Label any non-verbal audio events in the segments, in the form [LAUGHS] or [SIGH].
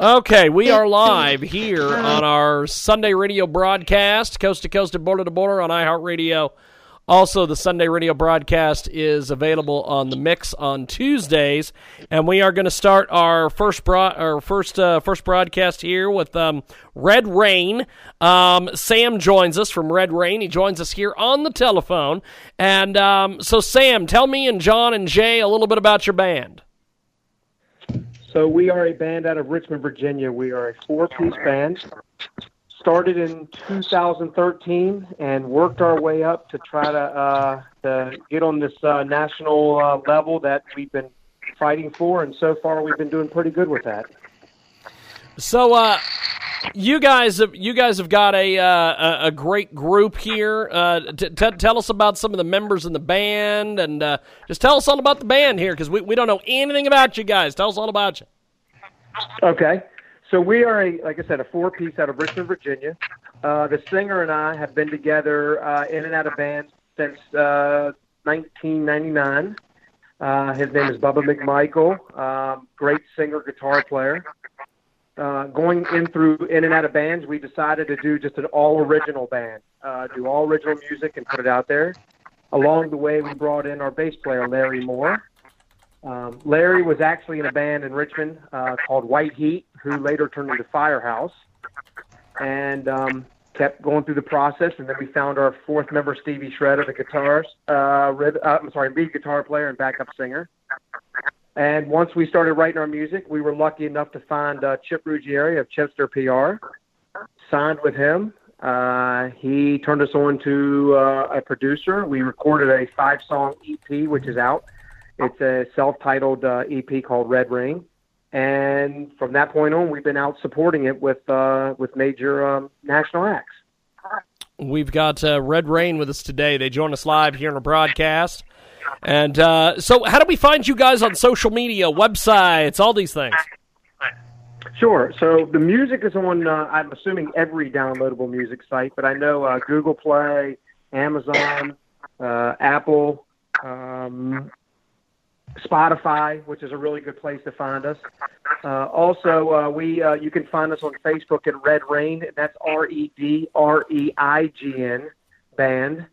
Okay, we are live here on our Sunday radio broadcast, coast to coast and border to border on iHeartRadio. Also, the Sunday radio broadcast is available on the Mix on Tuesdays, and we are going to start our first our first uh, first broadcast here with um, Red Reign. Um, Sam joins us from Red Reign. He joins us here on the telephone, and um, so Sam, tell me and John and Jay a little bit about your band. So we are a band out of Richmond, Virginia. We are a four-piece band. Started in 2013 and worked our way up to try to uh, to get on this uh, national uh, level that we've been fighting for, and so far we've been doing pretty good with that. So, uh, you guys you guys have got a uh, a great group here. Uh, t- t- tell us about some of the members in the band, and uh, just tell us all about the band here because we, we don't know anything about you guys. Tell us all about you. Okay, so we are a like I said a four piece out of Richmond, Virginia. Uh, the singer and I have been together uh, in and out of bands since uh, 1999. Uh, his name is Bubba McMichael, um, great singer, guitar player uh, going in through in and out of bands, we decided to do just an all original band, uh, do all original music and put it out there. Along the way, we brought in our bass player Larry Moore. Um, Larry was actually in a band in Richmond uh, called White Heat, who later turned into Firehouse, and um, kept going through the process. And then we found our fourth member, Stevie Shredder, the guitarist, uh, uh, I'm sorry, lead guitar player and backup singer. And once we started writing our music, we were lucky enough to find uh, Chip Ruggieri of Chester PR. Signed with him. Uh, he turned us on to uh, a producer. We recorded a five-song EP, which is out. It's a self-titled uh, EP called Red Reign. And from that point on, we've been out supporting it with uh, with major um, national acts. We've got uh, Red Reign with us today. They join us live here on a broadcast. And uh, so, how do we find you guys on social media, websites, all these things? Sure. So the music is on. Uh, I'm assuming every downloadable music site, but I know uh, Google Play, Amazon, uh, Apple, um, Spotify, which is a really good place to find us. Uh, also, uh, we uh, you can find us on Facebook at Red Reign. That's R E D R E I G N band.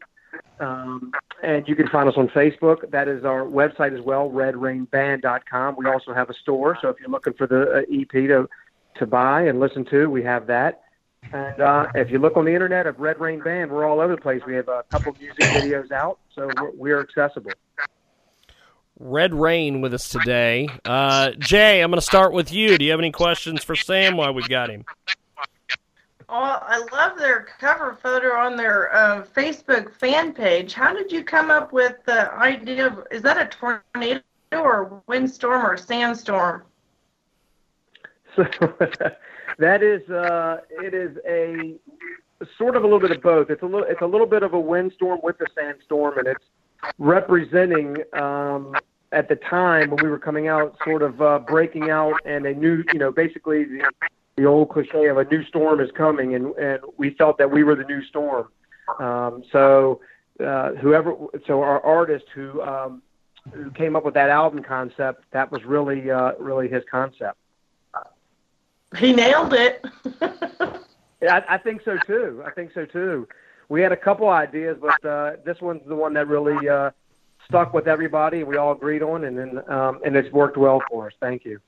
Um, and you can find us on Facebook. That is our website as well, redreignband.com. We also have a store, so if you're looking for the uh, EP to to buy and listen to, we have that. And uh, if you look on the internet of Red Reign Band, we're all over the place. We have a couple music videos out, so we're, we're accessible. Red Reign with us today. Uh, Jay, I'm going to start with you. Do you have any questions for Sam while we've got him? Oh, I love their cover photo on their uh, Facebook fan page. How did you come up with the idea of, is that a tornado or windstorm or sandstorm? So [LAUGHS] that is, uh, it is a sort of a little bit of both. It's a little, it's a little bit of a windstorm with a sandstorm, and it's representing um, at the time when we were coming out, sort of uh, breaking out, and a new, you know, basically the the old cliche of a new storm is coming, and and we felt that we were the new storm. Um, so uh, whoever, so our artist who um, who came up with that album concept, that was really uh, really his concept. He nailed it. [LAUGHS] I, I think so too. I think so too. We had a couple ideas, but uh, this one's the one that really uh, stuck with everybody. We all agreed on, and then um, and it's worked well for us. Thank you.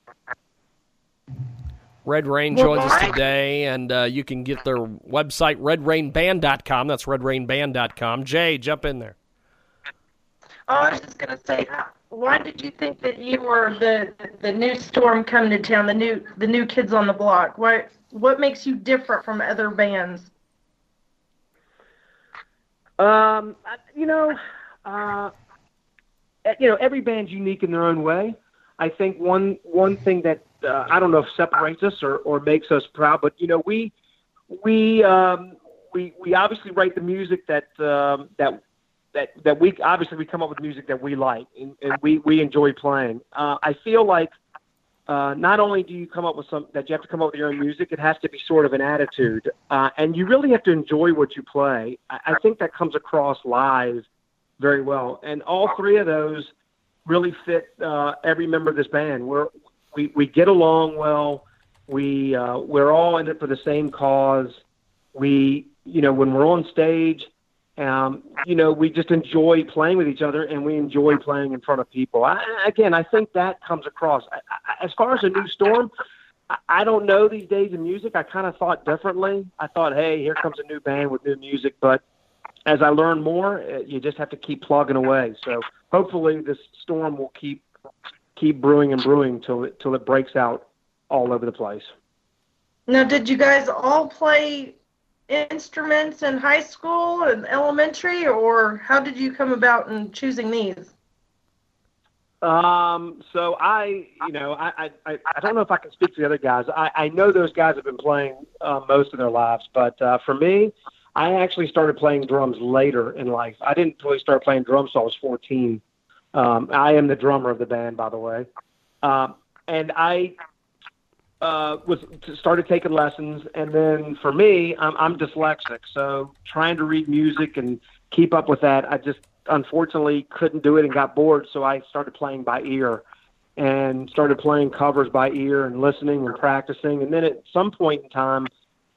Red Reign joins us today, and uh, you can get their website, redreignband.com. That's redreignband.com. Jay, jump in there. Oh, I was just going to say, why did you think that you were the the new storm coming to town, the new the new kids on the block? Why? What makes you different from other bands? Um, you know, uh, you know, every band's unique in their own way. I think one one thing that uh, I don't know if separates us or, or makes us proud, but you know we we um, we we obviously write the music that um, that that that we obviously we come up with music that we like and, and we we enjoy playing. Uh, I feel like uh, not only do you come up with some that you have to come up with your own music, it has to be sort of an attitude, uh, and you really have to enjoy what you play. I, I think that comes across live very well, and all three of those really fit uh, every member of this band. We're we we get along well. We uh, we're all in it for the same cause. We you know when we're on stage um, you know, we just enjoy playing with each other and we enjoy playing in front of people. I, again, I think that comes across. I, I, as far as a new storm, I, don't know these days in music. I kind of thought differently. I thought, hey, here comes a new band with new music. But as I learn more, uh, you just have to keep plugging away. So hopefully, this storm will keep keep brewing and brewing till it till it breaks out all over the place. Now, did you guys all play instruments in high school and elementary, or how did you come about in choosing these? Um, so I, you know, I, I, I don't know if I can speak to the other guys. I, I know those guys have been playing uh, most of their lives, but uh, for me, I actually started playing drums later in life. I didn't really start playing drums until I was 14. Um, I am the drummer of the band, by the way. Um, and I uh, was started taking lessons, and then for me, I'm, I'm dyslexic, so trying to read music and keep up with that, I just unfortunately couldn't do it and got bored. So I started playing by ear, and started playing covers by ear and listening and practicing. And then at some point in time,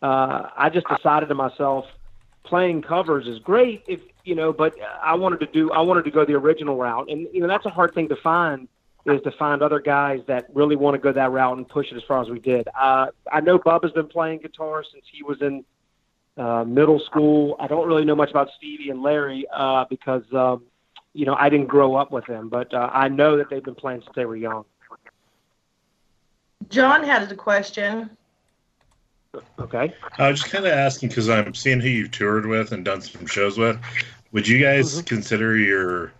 uh, I just decided to myself, playing covers is great if you know, but I wanted to do I wanted to go the original route, and you know that's a hard thing to find is to find other guys that really want to go that route and push it as far as we did. Uh, I know Bub has been playing guitar since he was in uh, middle school. I don't really know much about Stevie and Larry uh, because, um, you know, I didn't grow up with them, but uh, I know that they've been playing since they were young. John had a question. Okay. I was just kind of asking because I'm seeing who you've toured with and done some shows with. Would you guys mm-hmm. consider your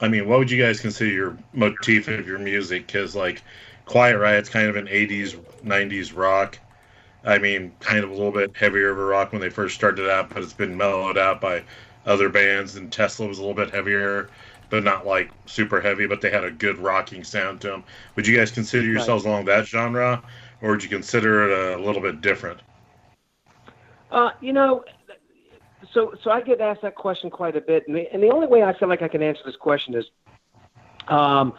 I mean, what would you guys consider your motif of your music? Because like Quiet Riot's kind of an '80s, '90s rock. I mean, kind of a little bit heavier of a rock when they first started out, but it's been mellowed out by other bands. And Tesla was a little bit heavier, but not like super heavy. But they had a good rocking sound to them. Would you guys consider yourselves right. along that genre, or would you consider it a little bit different? Uh, you know, so so I get asked that question quite a bit, and the, and the only way I feel like I can answer this question is, um,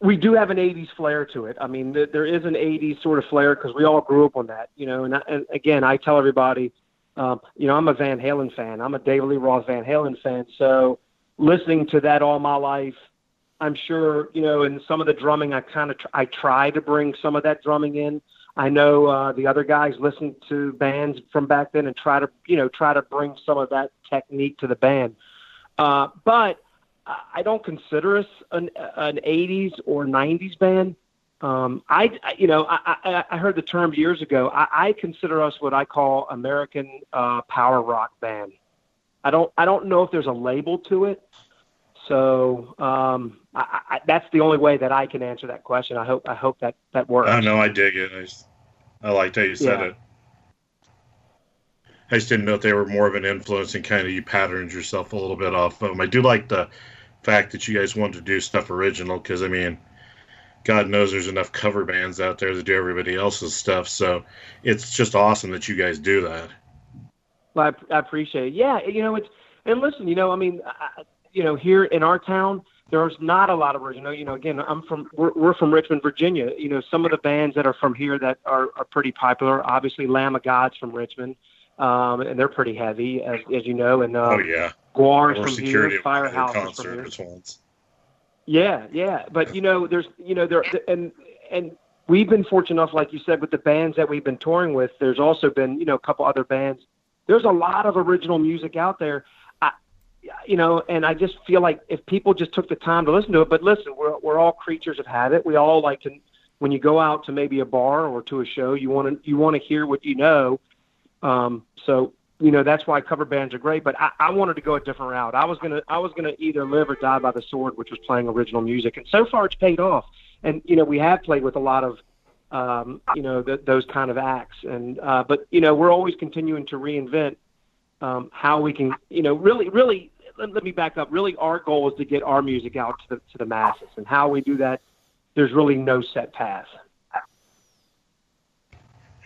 we do have an '80s flair to it. I mean, th- there is an '80s sort of flair because we all grew up on that, you know. And, I, and again, I tell everybody, um, you know, I'm a Van Halen fan. I'm a David Lee Roth Van Halen fan. So listening to that all my life, I'm sure, you know, in some of the drumming, I kind of tr- I try to bring some of that drumming in. I know uh, the other guys listen to bands from back then and try to, you know, try to bring some of that technique to the band. Uh, but I don't consider us an, an 80s or 90s band. Um, I, you know, I, I, I heard the term years ago. I, I consider us what I call American uh, power rock band. I don't, I don't know if there's a label to it. So um, I, I, that's the only way that I can answer that question. I hope I hope that that works. I know I dig it. I, I liked how you said yeah. it. I just didn't know if they were more of an influence and kind of you patterned yourself a little bit off of them. I do like the fact that you guys wanted to do stuff original because I mean, God knows there's enough cover bands out there that do everybody else's stuff. So it's just awesome that you guys do that. Well, I, I appreciate it. Yeah, you know it's and listen, you know, I mean, I, you know, here in our town, there's not a lot of original. You know, again, I'm from we're, we're from Richmond, Virginia. You know, some of the bands that are from here that are are pretty popular. Obviously, Lamb of God's from Richmond, um, and they're pretty heavy, as as you know. And uh, oh yeah, GWAR's from here, Firehouse from here. Ones. Yeah, yeah, but you know, there's you know there and and we've been fortunate enough, like you said, with the bands that we've been touring with. There's also been you know a couple other bands. There's a lot of original music out there you know, and I just feel like if people just took the time to listen to it, but listen, we're we're all creatures of habit. We all like to when you go out to maybe a bar or to a show, you want to you want to hear what you know. Um, so you know that's why cover bands are great. But I, I wanted to go a different route. I was gonna I was gonna either live or die by the sword, which was playing original music, and so far it's paid off. and you know we have played with a lot of um, you know th- those kind of acts, and uh, but you know we're always continuing to reinvent um, how we can you know really really let, let me back up. Really, our goal is to get our music out to the to the masses, and how we do that. There's really no set path.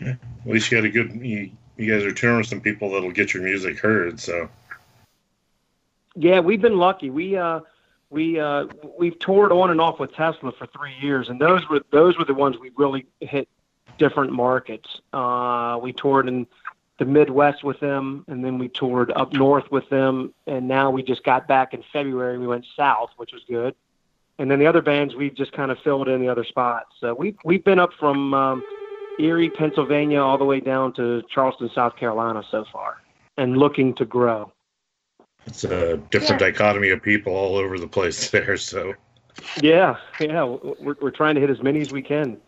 At least you got a good. You, you guys are touring with some people that'll get your music heard. So Yeah, we've been lucky. We uh, we uh, we've toured on and off with Tesla for three years, and those were those were the ones we really hit different markets. Uh, we toured in the Midwest with them, and then we toured up north with them, and now we just got back in February. We went south, which was good, and then the other bands we've just kind of filled in the other spots. So we we've been up from um, Erie, Pennsylvania, all the way down to Charleston, South Carolina so far, and looking to grow. it's a different dichotomy of people all over the place [LAUGHS] there. So Yeah, yeah, we're we're trying to hit as many as we can.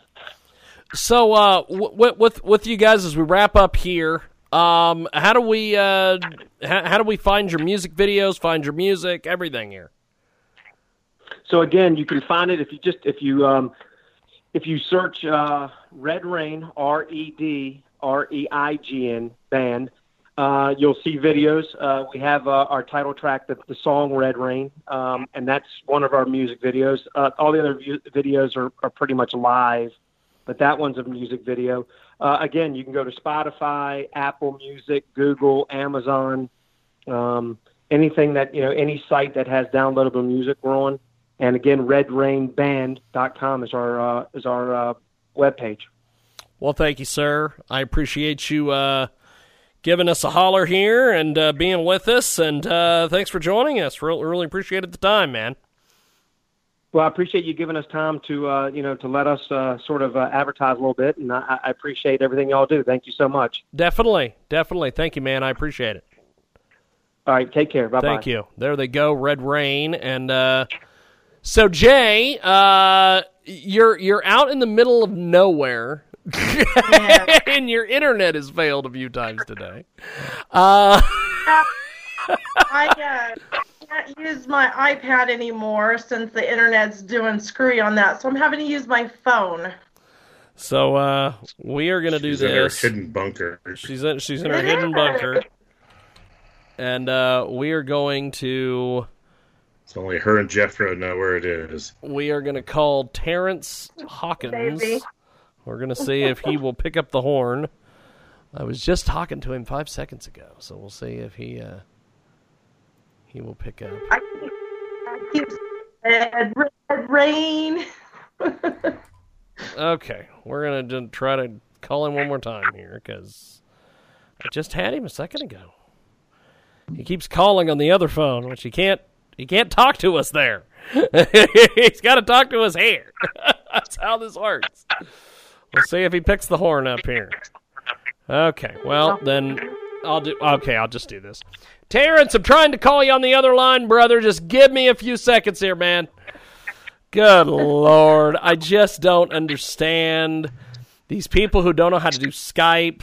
So, uh, w- with with you guys as we wrap up here, um, how do we uh, how, how do we find your music videos, find your music, everything here? So again, you can find it if you just if you um, if you search uh, Red Reign R E D R E I G N band. Uh, you'll see videos. Uh, we have uh, our title track, the, the song Red Reign, um, and that's one of our music videos. Uh, all the other videos are, are pretty much live, but that one's a music video. Uh, again, you can go to Spotify, Apple Music, Google, Amazon, um, anything that, you know, any site that has downloadable music we're on. And again, redreignband.com is our, uh, is our uh, webpage. Well, thank you, sir. I appreciate you uh, giving us a holler here and uh, being with us, and uh, thanks for joining us. Really, really appreciated the time, man. Well, I appreciate you giving us time to, uh, you know, to let us uh, sort of uh, advertise a little bit, and I, I appreciate everything y'all do. Thank you so much. Definitely, definitely. Thank you, man. I appreciate it. All right, take care. Bye bye. Thank you. There they go, Red Reign, and uh, so Jay, uh, you're you're out in the middle of nowhere, [LAUGHS] and your internet has failed a few times today. Uh, [LAUGHS] I uh, can't use my iPad anymore since the internet's doing screwy on that, so I'm having to use my phone. so uh, we are gonna do she's in her this. hidden bunker. She's in she's in her hidden bunker, and uh, we are going to It's only her and Jeffro know where it is. we are going to call Terrence Hawkins. Baby. We're going to see if he will pick up the horn. I was just talking to him five seconds ago, so we'll see if he uh, he will pick up. I keep, I keep red, red rain. [LAUGHS] Okay, we're going to try to call him one more time here because I just had him a second ago. He keeps calling on the other phone, which he can't. He can't talk to us there. [LAUGHS] He's got to talk to us here. [LAUGHS] That's how this works. We'll see if he picks the horn up here. Okay, well then I'll do. Okay, I'll just do this. Terrence, I'm trying to call you on the other line, brother. Just give me a few seconds here, man. Good lord, I just don't understand these people who don't know how to do Skype.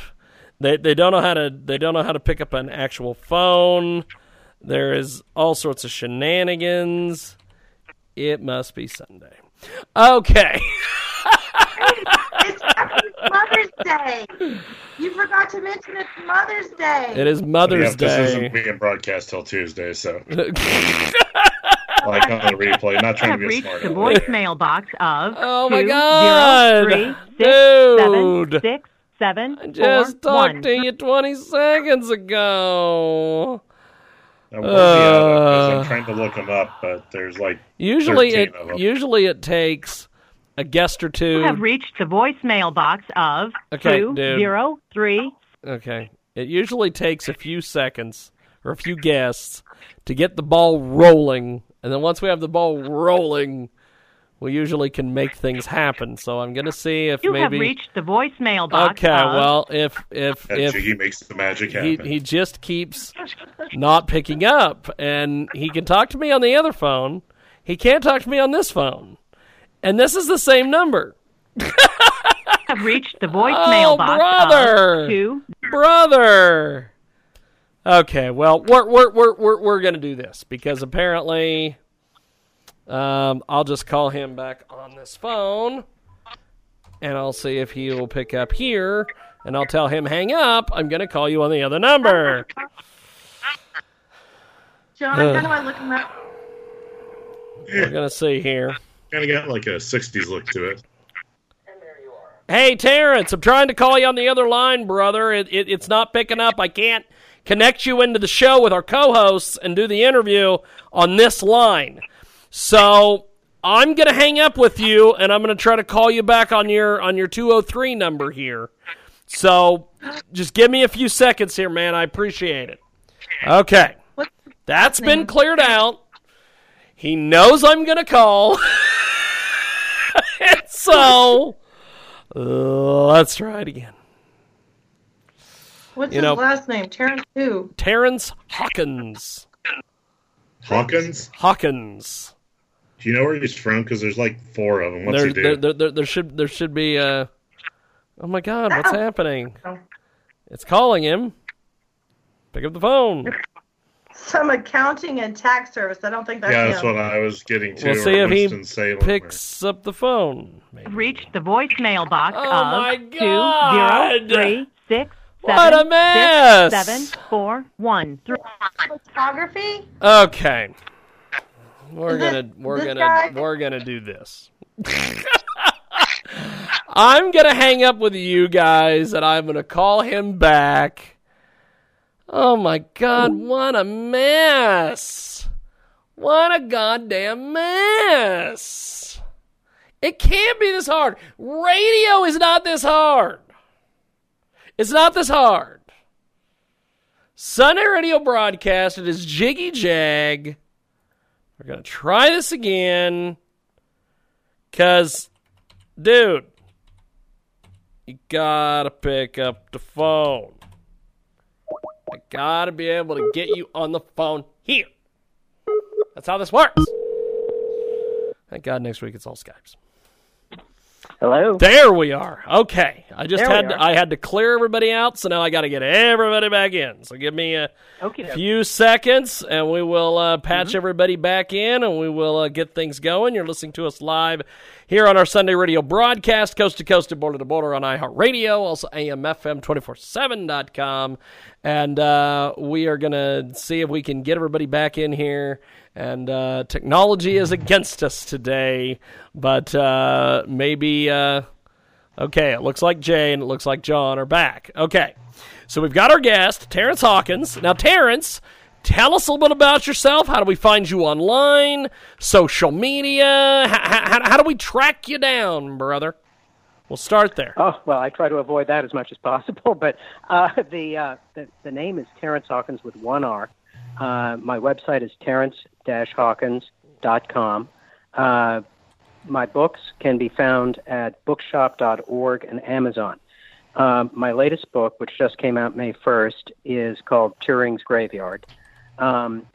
They they don't know how to they don't know how to pick up an actual phone. There is all sorts of shenanigans. It must be Sunday. Okay. [LAUGHS] It's happy Mother's Day. You forgot to mention it's Mother's Day. It is Mother's yeah, this isn't being broadcast till Tuesday, so [LAUGHS] like on the replay. I'm not trying to be a reached smart the voicemail box of Oh my two, God. zero, three, six, seven, Dude. six, seven, I just four, talked one. to you 20 seconds ago. Now, where's the Uh. I'm trying to look them up, but there's like Usually 13 it of 'em. usually it takes a guest or two. You have reached the voicemail box of Okay, two, dude. zero, three, Okay. It usually takes a few seconds or a few guests to get the ball rolling. And then once we have the ball rolling, we usually can make things happen. So I'm going to see if You maybe have reached the voicemail box Okay, of well, if if that if Jiggy makes the magic he happen. he just keeps not picking up and he can talk to me on the other phone. He can't talk to me on this phone. And this is the same number. [LAUGHS] I've reached the voicemail Oh, box brother. two, brother. Okay, well, we're we're we're we're we're gonna do this because apparently Um, I'll just call him back on this phone, and I'll see if he will pick up here. And I'll tell him, hang up. I'm going to call you on the other number. John, Uh. how do I look him up? We're going to see here. Kind of got like a '60s look to it. Hey, Terrence, I'm trying to call you on the other line, brother. It, it, it's not picking up. I can't connect you into the show with our co hosts and do the interview on this line. So I'm going to hang up with you, and I'm going to try to call you back on your on your 203 number here. So just give me a few seconds here, man. I appreciate it. Okay. What's That's been cleared out. He knows I'm going to call. [LAUGHS] and so uh, let's try it again. What's You his know- last name? Terrence who? Terrence Hawkins. Hawkins. Hawkins. Do you know where he's from? Because there's like four of them. What's There, he do? there, there, there, there should there should be. Uh, oh my God! What's Ow. happening? It's calling him. Pick up the phone. Some accounting and tax service. I don't think that's yeah, him. that's what I was getting to. We'll see if he Winston-Salem, Picks up the phone. Maybe. Reached the voicemail box Oh of my two God. zero three six What a mess. six seven four one three. Photography? Okay. We're Is gonna we're gonna guy? we're gonna do this. [LAUGHS] I'm gonna hang up with you guys and I'm gonna call him back. Oh my god, what a mess. What a goddamn mess. It can't be this hard. Radio is not this hard. It's not this hard. Sunday radio broadcast. It is Jiggy Jag. We're going to try this again. Because, dude, you got to pick up the phone. I got to be able to get you on the phone here. That's how this works. Thank God next week it's all Skypes. Hello. There we are. Okay. I just There had to. I had to clear everybody out, so now I got to get everybody back in. So give me a few seconds and we will uh, Mm-hmm. patch everybody back in and we will uh, get things going. You're listening to us live here on our Sunday radio broadcast, coast to coast and border to border on iHeartRadio, also AMFM247.com. And uh, we are going to see if we can get everybody back in here. And uh, technology is against us today, but uh, maybe. Uh, Okay, it looks like Jay and it looks like John are back. Okay, so we've got our guest, Terrence Hawkins. Now, Terrence, tell us a little bit about yourself. How do we find you online? Social media? How, how, how do we track you down, brother? We'll start there. Oh well, I try to avoid that as much as possible. [LAUGHS] But uh, the, uh, the the name is Terrence Hawkins with one R. Uh, my website is terrence-hawkins.com. Uh, my books can be found at bookshop.org and Amazon. Um, my latest book, which just came out May 1st, is called Turing's Graveyard. Um,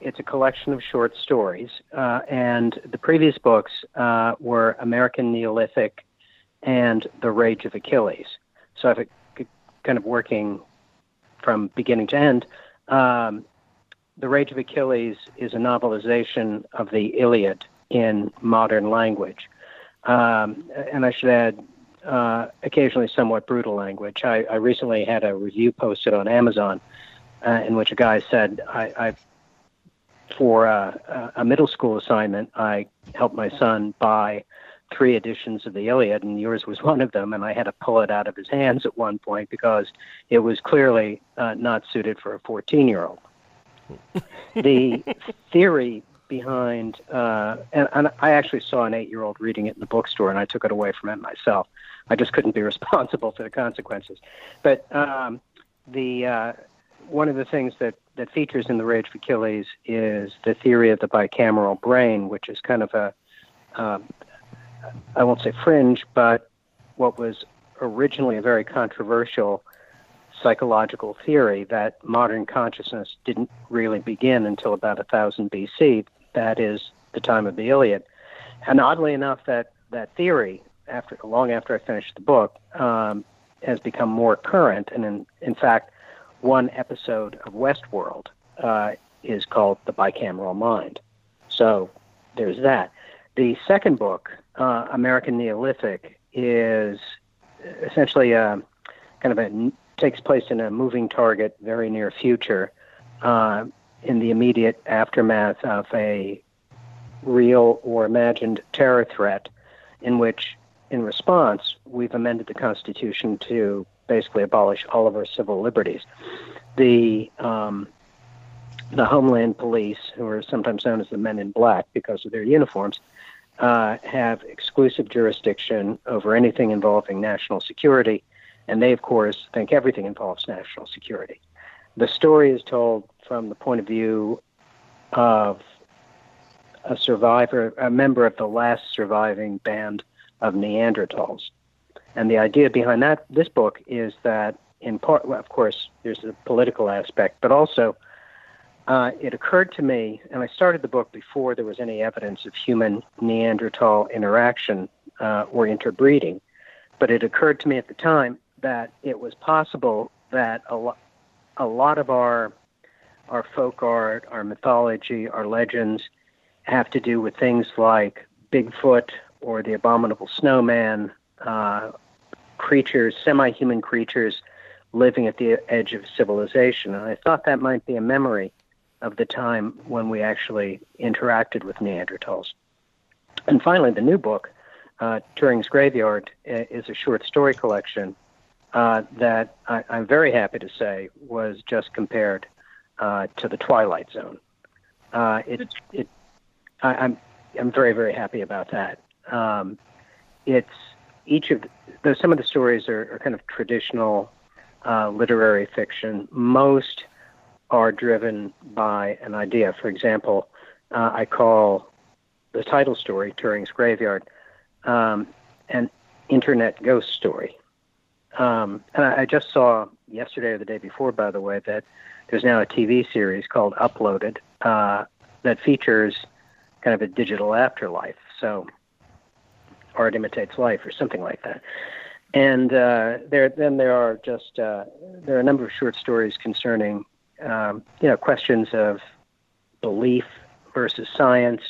it's a collection of short stories, uh, and the previous books uh, were American Neolithic and The Rage of Achilles. So I've kind of working from beginning to end. Um, the Rage of Achilles is a novelization of the Iliad in modern language. Um, and I should add, uh, occasionally somewhat brutal language. I, I recently had a review posted on Amazon uh, in which a guy said, I, I for a middle school assignment, I helped my son buy three editions of the Iliad, and yours was [LAUGHS] one of them. And I had to pull it out of his hands at one point because it was clearly uh, not suited for a 14 year old. The theory behind, uh, and, and I actually saw an eight year old reading it in the bookstore, and I took it away from him myself. I just couldn't be [LAUGHS] responsible for the consequences. But um, the uh, one of the things that, that features in the Rage of Achilles is the theory of the bicameral brain, which is kind of a um, I won't say fringe, but what was originally a very controversial psychological theory that modern consciousness didn't really begin until about 1000 BC. That is the time of the Iliad. And oddly enough, that, that theory, after long after I finished the book, um, has become more current. And in, in fact, one episode of Westworld uh, is called The Bicameral Mind. So there's that. The second book, uh, American Neolithic, is essentially a, kind of a takes place in a moving target, very near future, uh, in the immediate aftermath of a real or imagined terror threat, in which, in response, we've amended the Constitution to basically abolish all of our civil liberties. The um, the Homeland Police, who are sometimes known as the Men in Black because of their uniforms, uh, have exclusive jurisdiction over anything involving national security, and they, of course, think everything involves national security. The story is told from the point of view of a survivor, a member of the last surviving band of Neanderthals. And the idea behind that this book is that, in part, well, of course, there's a political aspect, but also uh, it occurred to me, and I started the book before there was any evidence of human Neanderthal interaction uh, or interbreeding, but it occurred to me at the time that it was possible that a, a lot of our our folk art, our mythology, our legends have to do with things like Bigfoot or the abominable snowman, uh, creatures, semi-human creatures living at the edge of civilization. And I thought that might be a memory of the time when we actually interacted with Neanderthals. And finally, the new book, uh, Turing's Graveyard, is a short story collection uh, that I, am very happy to say was just compared uh, to the Twilight Zone. Uh, it, it, I, am I'm, I'm very very happy about that. Um, it's each of the, some of the stories are, are kind of traditional uh, literary fiction. Most are driven by an idea. For example, uh, I call the title story, Turing's Graveyard, um, an internet ghost story. Um, and I, I, just saw yesterday or the day before, by the way, that there's now a TV series called Uploaded uh, that features kind of a digital afterlife. So art imitates life or something like that. And uh, there, then there are just uh, there are a number of short stories concerning um, you know questions of belief versus science,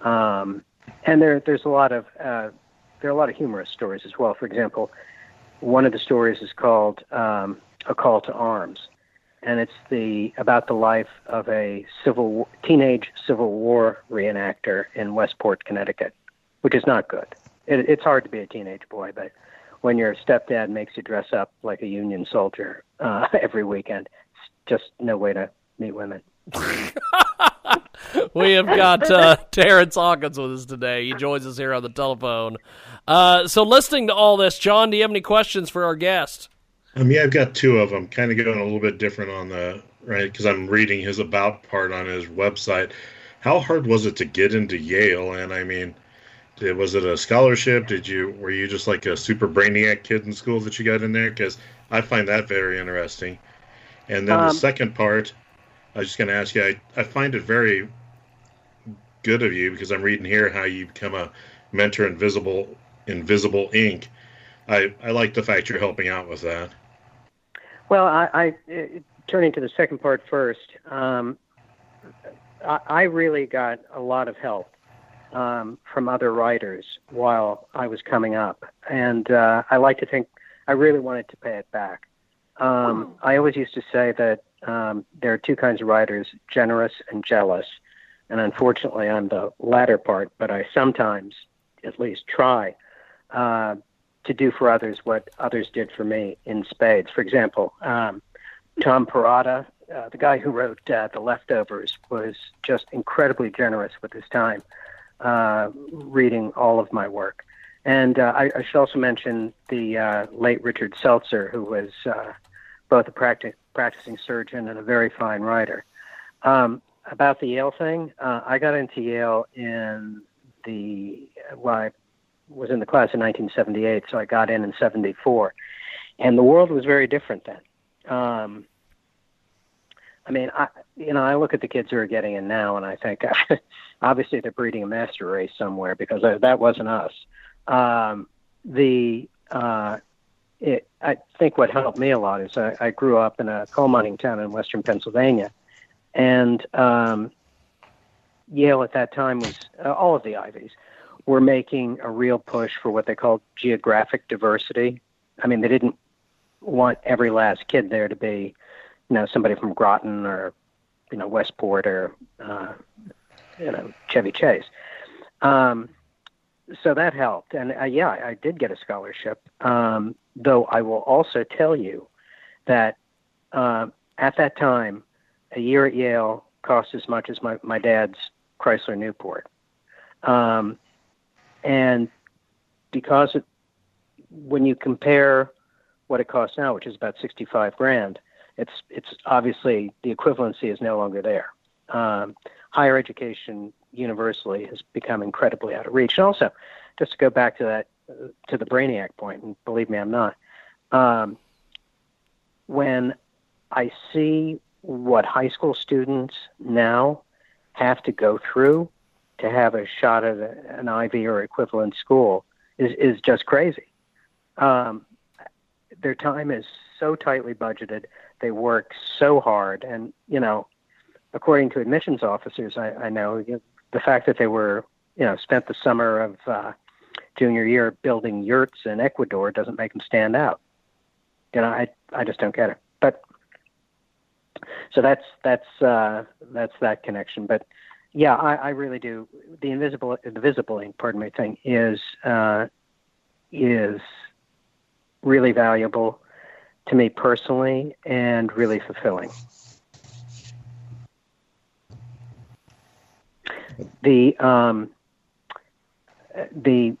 um, and there there's a lot of uh, there are a lot of humorous stories as well. For example, one of the stories is called um, "A Call to Arms," and it's the about the life of a civil teenage Civil War reenactor in Westport, Connecticut, which is not good. It, it's hard to be a teenage boy, but when your stepdad makes you dress up like a Union soldier uh, [LAUGHS] every weekend, it's just no way to meet women. [LAUGHS] we have got uh, [LAUGHS] Terrence Hawkins with us today. He joins us here on the telephone. Uh, so, listening to all this, John, do you have any questions for our guest? Um, yeah, I've got two of them, kind of going a little bit different on the right because I'm reading his about part on his website. How hard was it to get into Yale? And I mean, did, was it a scholarship? Did you were you just like a super brainiac kid in school that you got in there? Because I find that very interesting. And then um, the second part, I was just going to ask you. I, I find it very good of you because I'm reading here how you become a mentor invisible invisible Ink I I like the fact you're helping out with that. Well, I, I turning to the second part first. Um, I, I really got a lot of help um, from other writers while I was coming up, and uh, I like to think I really wanted to pay it back. Um, I always used to say that um, there are two kinds of writers: generous and jealous. And unfortunately, I'm the latter part. But I sometimes, at least, try uh, to do for others what others did for me in spades. For example, um, Tom Perrotta, uh, the guy who wrote uh, The Leftovers, was just incredibly generous with his time, uh, reading all of my work. And uh, I, I should also mention the uh, late Richard Selzer, who was both a practic- practicing surgeon and a very fine writer. Um, about the Yale thing, uh, I got into Yale in the well, I was in the class in 1978, so I got in in '74, and the world was very different then. Um, I mean, I you know I look at the kids who are getting in now, and I think [LAUGHS] obviously they're breeding a master race somewhere because that wasn't us. Um, the uh, it, I think what helped me a lot is I, I grew up in a coal mining town in western Pennsylvania, and um, Yale at that time was uh, all of the Ivies were making a real push for what they called geographic diversity. I mean, they didn't want every last kid there to be, you know, somebody from Groton or, you know, Westport or, uh, you know, Chevy Chase. Um, so that helped, and uh, yeah, I did get a scholarship. Um, though I will also tell you that uh, at that time, a year at Yale cost as much as my, my dad's Chrysler Newport. Um, and because it, when you compare what it costs now, which is about 65 grand, it's, it's obviously the equivalency is no longer there. Um, higher education universally has become incredibly out of reach. And also, just to go back to that, uh, to the Brainiac point, and believe me, I'm not. Um, when I see what high school students now have to go through to have a shot at an Ivy or equivalent school is is just crazy. Um, their time is so tightly budgeted. They work so hard, and you know, according to admissions officers, I, I know the fact that they were you know spent the summer of uh, junior year building yurts in Ecuador doesn't make them stand out. You know, I I just don't get it. But so that's that's uh, that's that connection. But yeah, I, I really do. The invisible, the visible ink, pardon me, thing is uh, is really valuable to me personally and really fulfilling. The um, the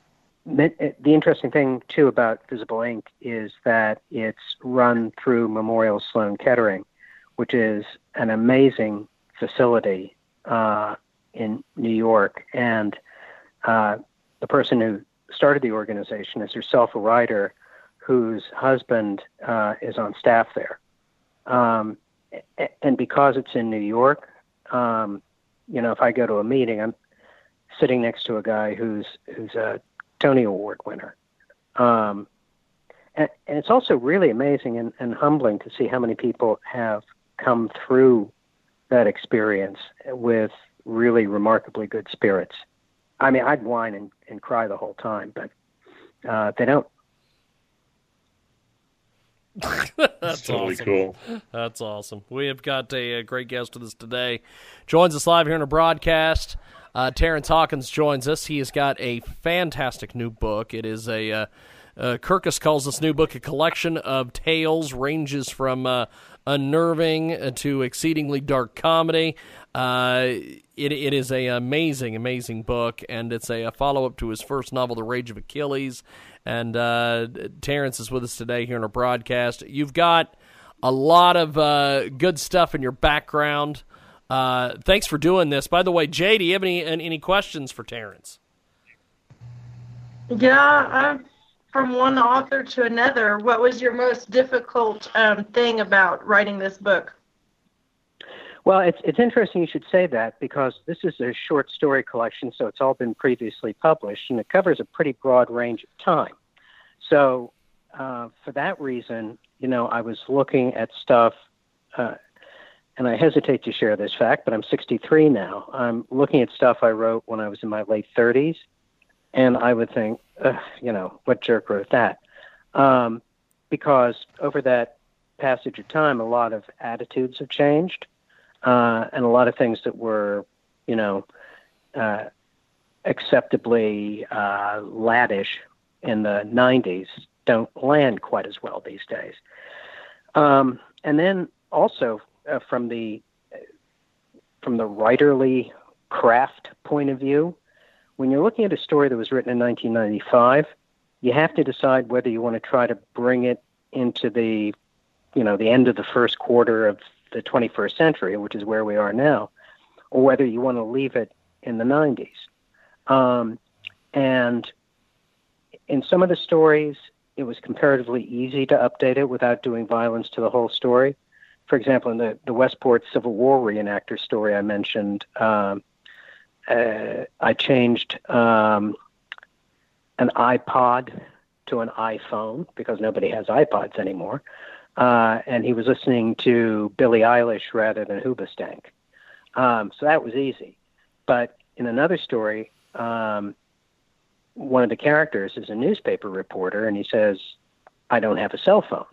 the interesting thing too about Visible Ink is that it's run through Memorial Sloan Kettering, which is an amazing facility uh, in New York. And uh, the person who started the organization is herself a writer whose husband uh, is on staff there. Um, and because it's in New York, um, you know, if I go to a meeting, I'm sitting next to a guy who's who's a Tony Award winner. Um, and, and, it's also really amazing and, and humbling to see how many people have come through that experience with really remarkably good spirits. I mean, I'd whine and, and cry the whole time, but uh, they don't. [LAUGHS] That's totally awesome. cool. That's awesome. We have got a, a, great guest with us today. Joins us live here in a broadcast. Uh, Terrence Hawkins joins us. He has got a fantastic new book. It is a uh, uh, Kirkus calls this new book a collection of tales, ranges from uh, unnerving to exceedingly dark comedy. Uh, it, it is a amazing, amazing book, and it's a, a follow up to his first novel, The Rage of Achilles. And uh, Terrence is with us today here in our broadcast. You've got a lot of uh, good stuff in your background. Uh, thanks for doing this. By the way, Jay, do you have any any questions for Terrence? Yeah, from one author to another. What was your most difficult um, thing about writing this book? Well, it's it's interesting you should say that because this is a short story collection, so it's all been previously published, and it covers a pretty broad range of time. So, uh, for that reason, you know, I was looking at stuff, uh, and I hesitate to share this fact, but I'm 63 now. I'm looking at stuff I wrote when I was in my late 30s, and I would think, you know, what jerk wrote that? Um, because over that passage of time, a lot of attitudes have changed uh, and a lot of things that were, you know, uh, acceptably uh, laddish in the 90s don't land quite as well these days. Um, and then also uh, from the from the writerly craft point of view, when you're looking at a story that was written in 1995, you have to decide whether you want to try to bring it into the, you know, the end of the first quarter of the 21st century, which is where we are now, or whether you want to leave it in the 90s. Um, and in some of the stories, it was comparatively easy to update it without doing violence to the whole story. For example, in the, the Westport Civil War reenactor story I mentioned, um, uh, I changed um, an iPod to an iPhone because nobody has iPods anymore uh, and he was listening to Billie Eilish rather than Hoobastank. Um, so that was easy. But in another story, um, one of the characters is a newspaper reporter, and he says, "I don't have a cell phone,"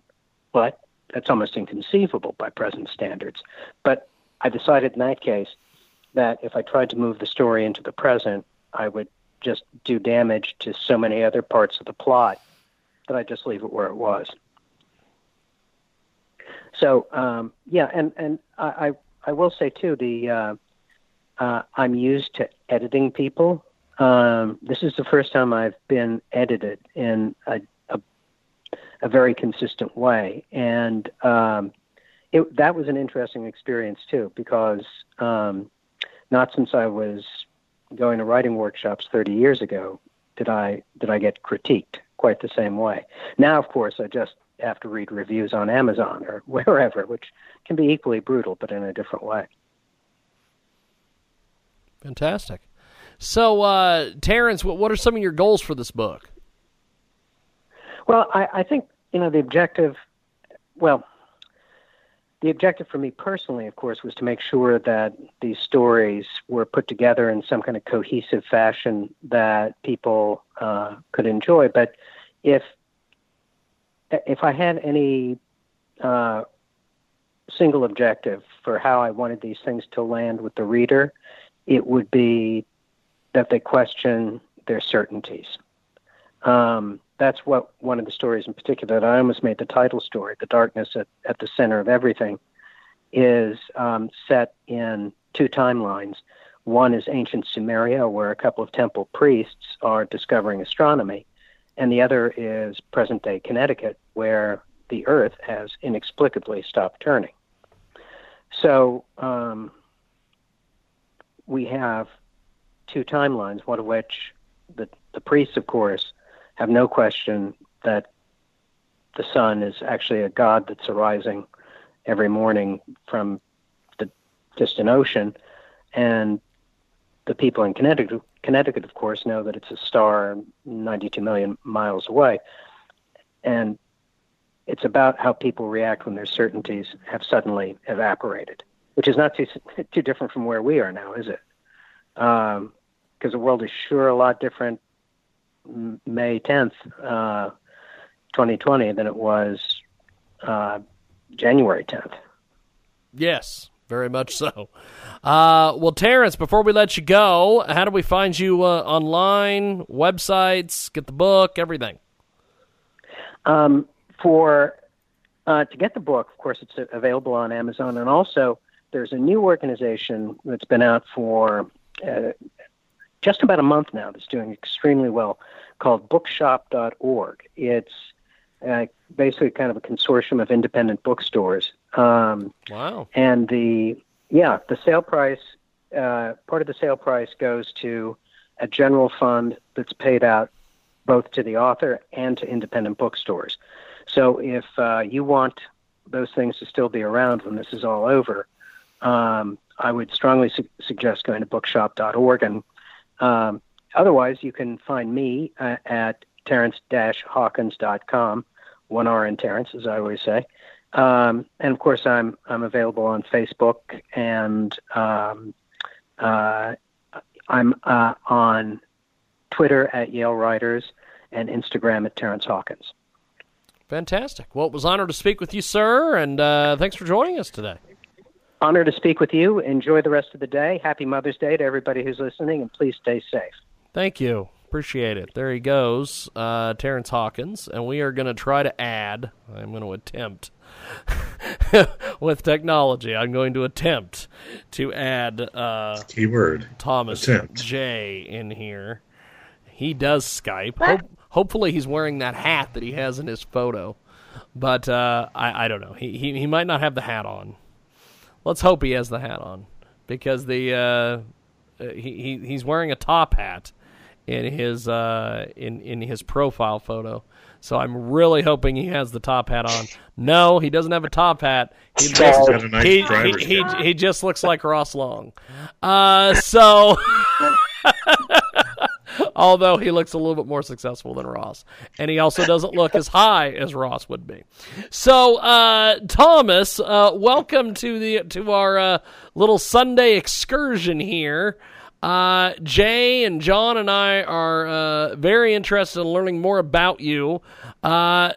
but that's almost inconceivable by present standards. But I decided in that case that if I tried to move the story into the present, I would just do damage to so many other parts of the plot that I just leave it where it was. So um, yeah, and and I, I I will say too the uh, uh, I'm used to editing people. Um, this is the first time I've been edited in a a, a very consistent way, and um, it, that was an interesting experience too because um, not since I was going to writing workshops 30 years ago did I did I get critiqued quite the same way. Now, of course, I just have to read reviews on Amazon or [LAUGHS] wherever, which can be equally brutal, but in a different way. Fantastic. So, uh, Terrence, what, what are some of your goals for this book? Well, I, I think you know the objective. Well, the objective for me personally, of course, was to make sure that these stories were put together in some kind of cohesive fashion that people uh, could enjoy. But if if I had any uh, single objective for how I wanted these things to land with the reader, it would be that they question their certainties. Um, that's what one of the stories in particular that I almost made the title story, The Darkness at, at the Center of Everything, is um, set in two timelines. One is ancient Sumeria, where a couple of temple priests are discovering astronomy, and the other is present day Connecticut, where the Earth has inexplicably stopped turning. So um, we have two timelines, one of which the, the priests, of course, have no question that the sun is actually a god that's arising every morning from the distant ocean. And the people in Connecticut, Connecticut, of course, know that it's a star 92 million miles away. And it's about how people react when their certainties have suddenly evaporated, which is not too too different from where we are now, is it? Because um, the world is sure a lot different May 10th, uh, 2020, than it was uh, January 10th. Yes, very much so. Uh, well, Terrence, before we let you go, how do we find you uh, online, websites, get the book, everything? Um, for uh, to get the book, of course, it's available on Amazon, and also there's a new organization that's been out for uh, just about a month now that's doing extremely well called bookshop.org. It's uh, basically kind of a consortium of independent bookstores. Um, wow. And the, yeah, the sale price, uh, part of the sale price goes to a general fund that's paid out both to the author and to independent bookstores. So if uh, you want those things to still be around when this is all over, um, I would strongly su- suggest going to bookshop.org and um, otherwise, you can find me uh, at terrence-hawkins.com, one R in Terrence, as I always say. Um, and of course, I'm I'm available on Facebook, and um, uh, I'm uh, on Twitter at Yale Writers and Instagram at Terrence Hawkins. Fantastic. Well, it was honored to speak with you, sir, and uh, thanks for joining us today. Honor to speak with you. Enjoy the rest of the day. Happy Mother's Day to everybody who's listening, and please stay safe. Thank you. Appreciate it. There he goes, uh, Terrence Hawkins, and we are going to try to add. I'm going to attempt [LAUGHS] with technology. I'm going to attempt to add uh, keyword Thomas attempt. J in here. He does Skype. Ho- hopefully, he's wearing that hat that he has in his photo, but uh, I, I don't know. He, he he might not have the hat on. Let's hope he has the hat on because the uh, he, he he's wearing a top hat in his uh, in in his profile photo. So I'm really hoping he has the top hat on. No, he doesn't have a top hat. He just, nice he, he, he, he, just looks like Ross Long. Uh, so [LAUGHS] although he looks a little bit more successful than Ross. And he also doesn't look as high as Ross would be. So, uh, Thomas, uh, welcome to the to our uh, little Sunday excursion here. Uh, Jay and John and I are uh, very interested in learning more about you. Uh,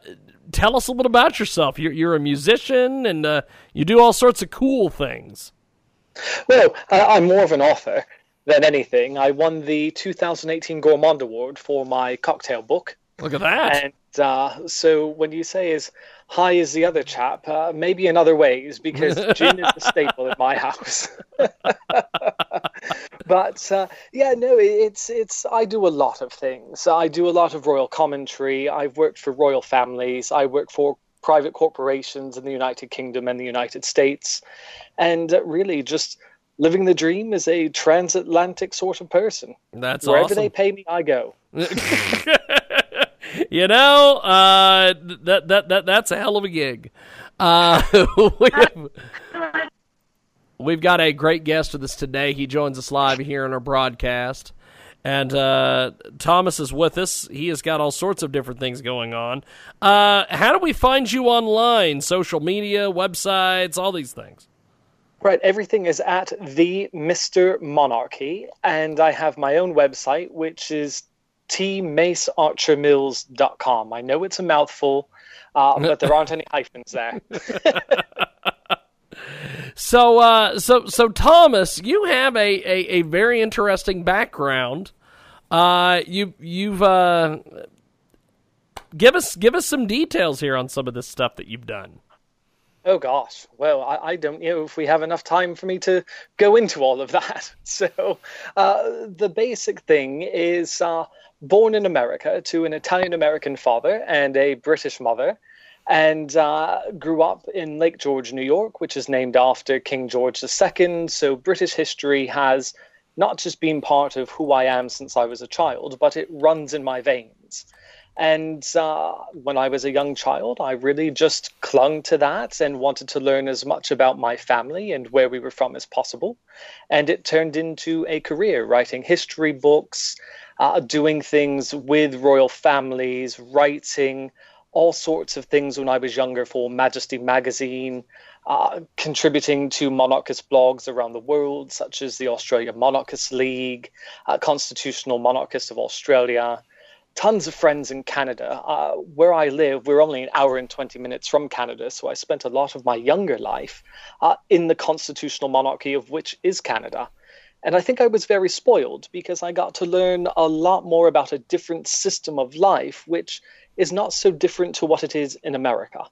tell us a little bit about yourself. You're, you're a musician and uh, you do all sorts of cool things. Well, I'm more of an author than anything. I won the 2018 Gourmand Award for my cocktail book. Look at that. And uh, so when you say as high as the other chap, uh, maybe in other ways, because [LAUGHS] gin is a staple in my house. [LAUGHS] but uh, yeah, no, it's it's. I do a lot of things. I do a lot of royal commentary. I've worked for royal families. I work for private corporations in the United Kingdom and the United States, and uh, really just living the dream as a transatlantic sort of person. That's Wherever awesome. they pay me, I go. [LAUGHS] you know, uh, that that that that's a hell of a gig. Uh, [LAUGHS] we have, we've got a great guest with us today. He joins us live here on our broadcast. And uh, Thomas is with us. He has got all sorts of different things going on. Uh, how do we find you online? Social media, websites, all these things. Right, everything is at the Mr. Monarchy, and I have my own website, which is tmacearchermills.com. I know it's a mouthful, uh, but there aren't any hyphens there. [LAUGHS] So, uh, so, so, Thomas, you have a, a, a very interesting background. Uh, you, you've uh, give us give us some details here on some of this stuff that you've done. Oh gosh, well, I, I don't know if we have enough time for me to go into all of that. [LAUGHS] So, uh, the basic thing is uh, born in America to an Italian American father and a British mother, and uh, grew up in Lake George, New York, which is named after King George II. So, British history has not just been part of who I am since I was a child, but it runs in my veins. And uh, when I was a young child, I really just clung to that and wanted to learn as much about my family and where we were from as possible. And it turned into a career writing history books, uh, doing things with royal families, writing all sorts of things when I was younger for Majesty Magazine, uh, contributing to monarchist blogs around the world, such as the Australia Monarchist League, uh, Constitutional Monarchist of Australia tons of friends in Canada. Uh, where I live, we're only an hour and 20 minutes from Canada, so I spent a lot of my younger life uh, in the constitutional monarchy of which is Canada. And I think I was very spoiled because I got to learn a lot more about a different system of life, which is not so different to what it is in America.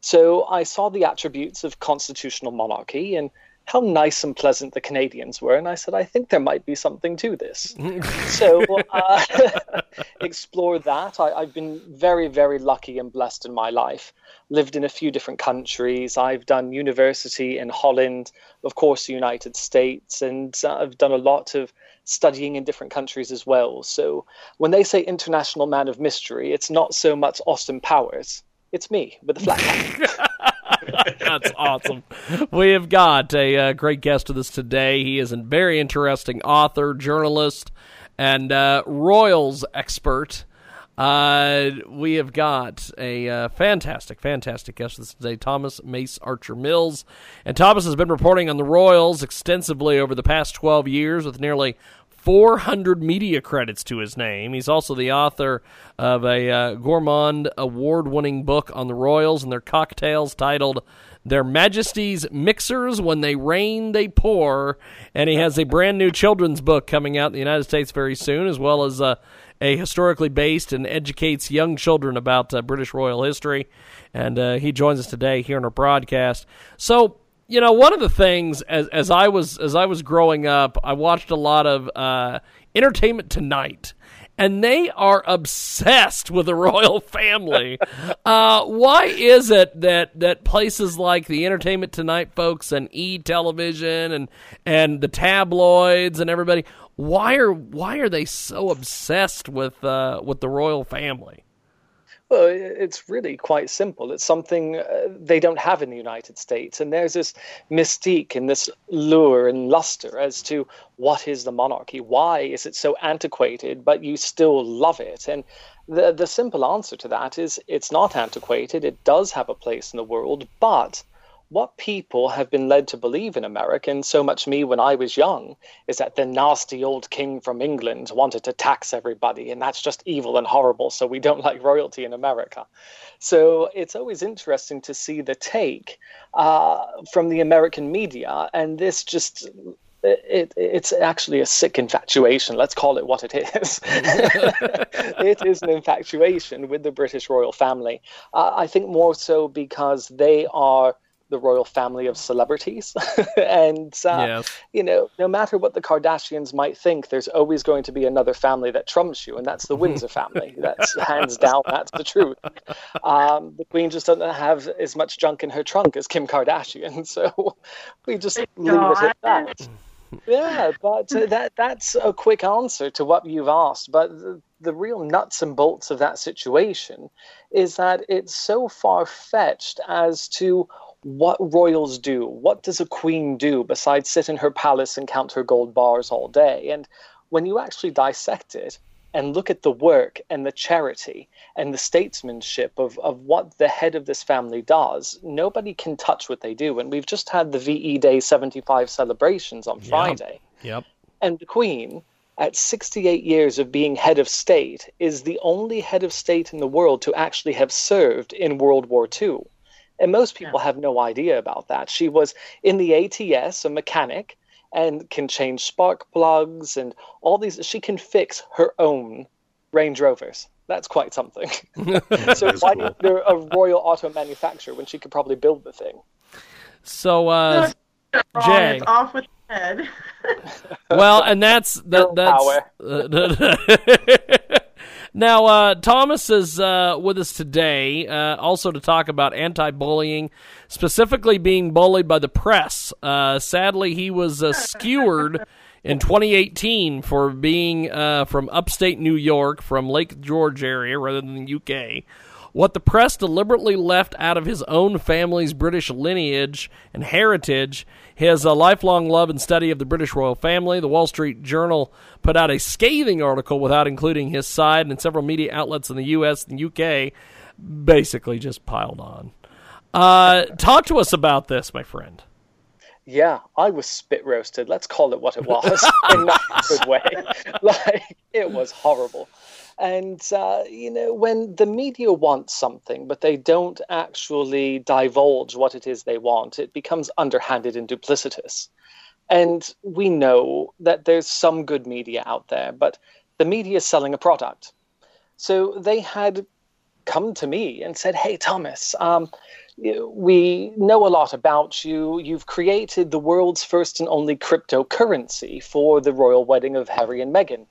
So I saw the attributes of constitutional monarchy and how nice and pleasant the Canadians were. And I said, I think there might be something to this. [LAUGHS] so uh, [LAUGHS] explore that. I, I've been very, very lucky and blessed in my life. Lived in a few different countries. I've done university in Holland, of course, the United States, and uh, I've done a lot of studying in different countries as well. So when they say international man of mystery, it's not so much Austin Powers. It's me with the flat. [LAUGHS] [LAUGHS] That's awesome. We have got a uh, great guest with us today. He is a very interesting author, journalist, and uh, royals expert. Uh, we have got a uh, fantastic, fantastic guest with us today, Thomas Mace Archer Mills. And Thomas has been reporting on the Royals extensively over the past 12 years with nearly 400 media credits to his name. He's also the author of a uh, Gourmand award winning book on the Royals and their cocktails titled Their Majesties Mixers When They Reign, They Pour. And he has a brand new children's book coming out in the United States very soon, as well as uh, a historically based and educates young children about uh, British royal history. And uh, he joins us today here on our broadcast. So, you know, one of the things as as I was as I was growing up, I watched a lot of uh, Entertainment Tonight, and they are obsessed with the royal family. [LAUGHS] uh, why is it that that places like the Entertainment Tonight folks and E Television and and the tabloids and everybody why are why are they so obsessed with uh, with the royal family? Well, it's really quite simple. It's something uh, they don't have in the United States. And there's this mystique and this lure and luster as to what is the monarchy? Why is it so antiquated, but you still love it? And the, the simple answer to that is it's not antiquated. It does have a place in the world, but what people have been led to believe in America, and so much me when I was young, is that the nasty old king from England wanted to tax everybody, and that's just evil and horrible, so we don't [LAUGHS] like royalty in America. So it's always interesting to see the take uh, from the American media, and this just it, it's actually a sick infatuation. Let's call it what it is. [LAUGHS] it is an infatuation with the British royal family. Uh, I think more so because they are the royal family of celebrities. [LAUGHS] and, uh, yes. you know, no matter what the Kardashians might think, there's always going to be another family that trumps you, and that's the Windsor family. [LAUGHS] That's hands down, that's the truth. Um, the Queen just doesn't have as much junk in her trunk as Kim Kardashian, [LAUGHS] so we just leave it at that yeah, but uh, that that's a quick answer to what you've asked. But the, the real nuts and bolts of that situation is that it's so far fetched as to what royals do. What does a queen do besides sit in her palace and count her gold bars all day? And when you actually dissect it, and look at the work and the charity and the statesmanship of, of what the head of this family does, nobody can touch what they do. And we've just had the VE Day 75 celebrations on Friday. Yep. yep. And the Queen, at 68 years of being head of state, is the only head of state in the world to actually have served in World War II. And most people yeah. have no idea about that. She was in the ATS, a mechanic and can change spark plugs and all these. She can fix her own Range Rovers. That's quite something. [LAUGHS] [LAUGHS] so why cool. they're a Royal Auto manufacturer when she could probably build the thing? So, uh, Jay, it's off with the head. well, and that's that, that's. [LAUGHS] Now, uh, Thomas is uh, with us today, uh, also to talk about anti-bullying, specifically being bullied by the press. Uh, sadly, he was uh, skewered in 2018 for being from upstate New York, from Lake George area rather than the UK. What the press deliberately left out of his own family's British lineage and heritage his uh, lifelong love and study of the British royal family. The Wall Street Journal put out a scathing article without including his side, and several media outlets in the U.S. and UK basically just piled on. Uh, talk to us about this, my friend. Yeah, I was spit roasted. Let's call it what it was [LAUGHS] [LAUGHS] in that good way. Like it was horrible. And, uh, you know, when the media wants something, but they don't actually divulge what it is they want, it becomes underhanded and duplicitous. And we know that there's some good media out there, but the media is selling a product. So they had come to me and said, Hey, Thomas, um, we know a lot about you. You've created the world's first and only cryptocurrency for the royal wedding of Harry and Meghan.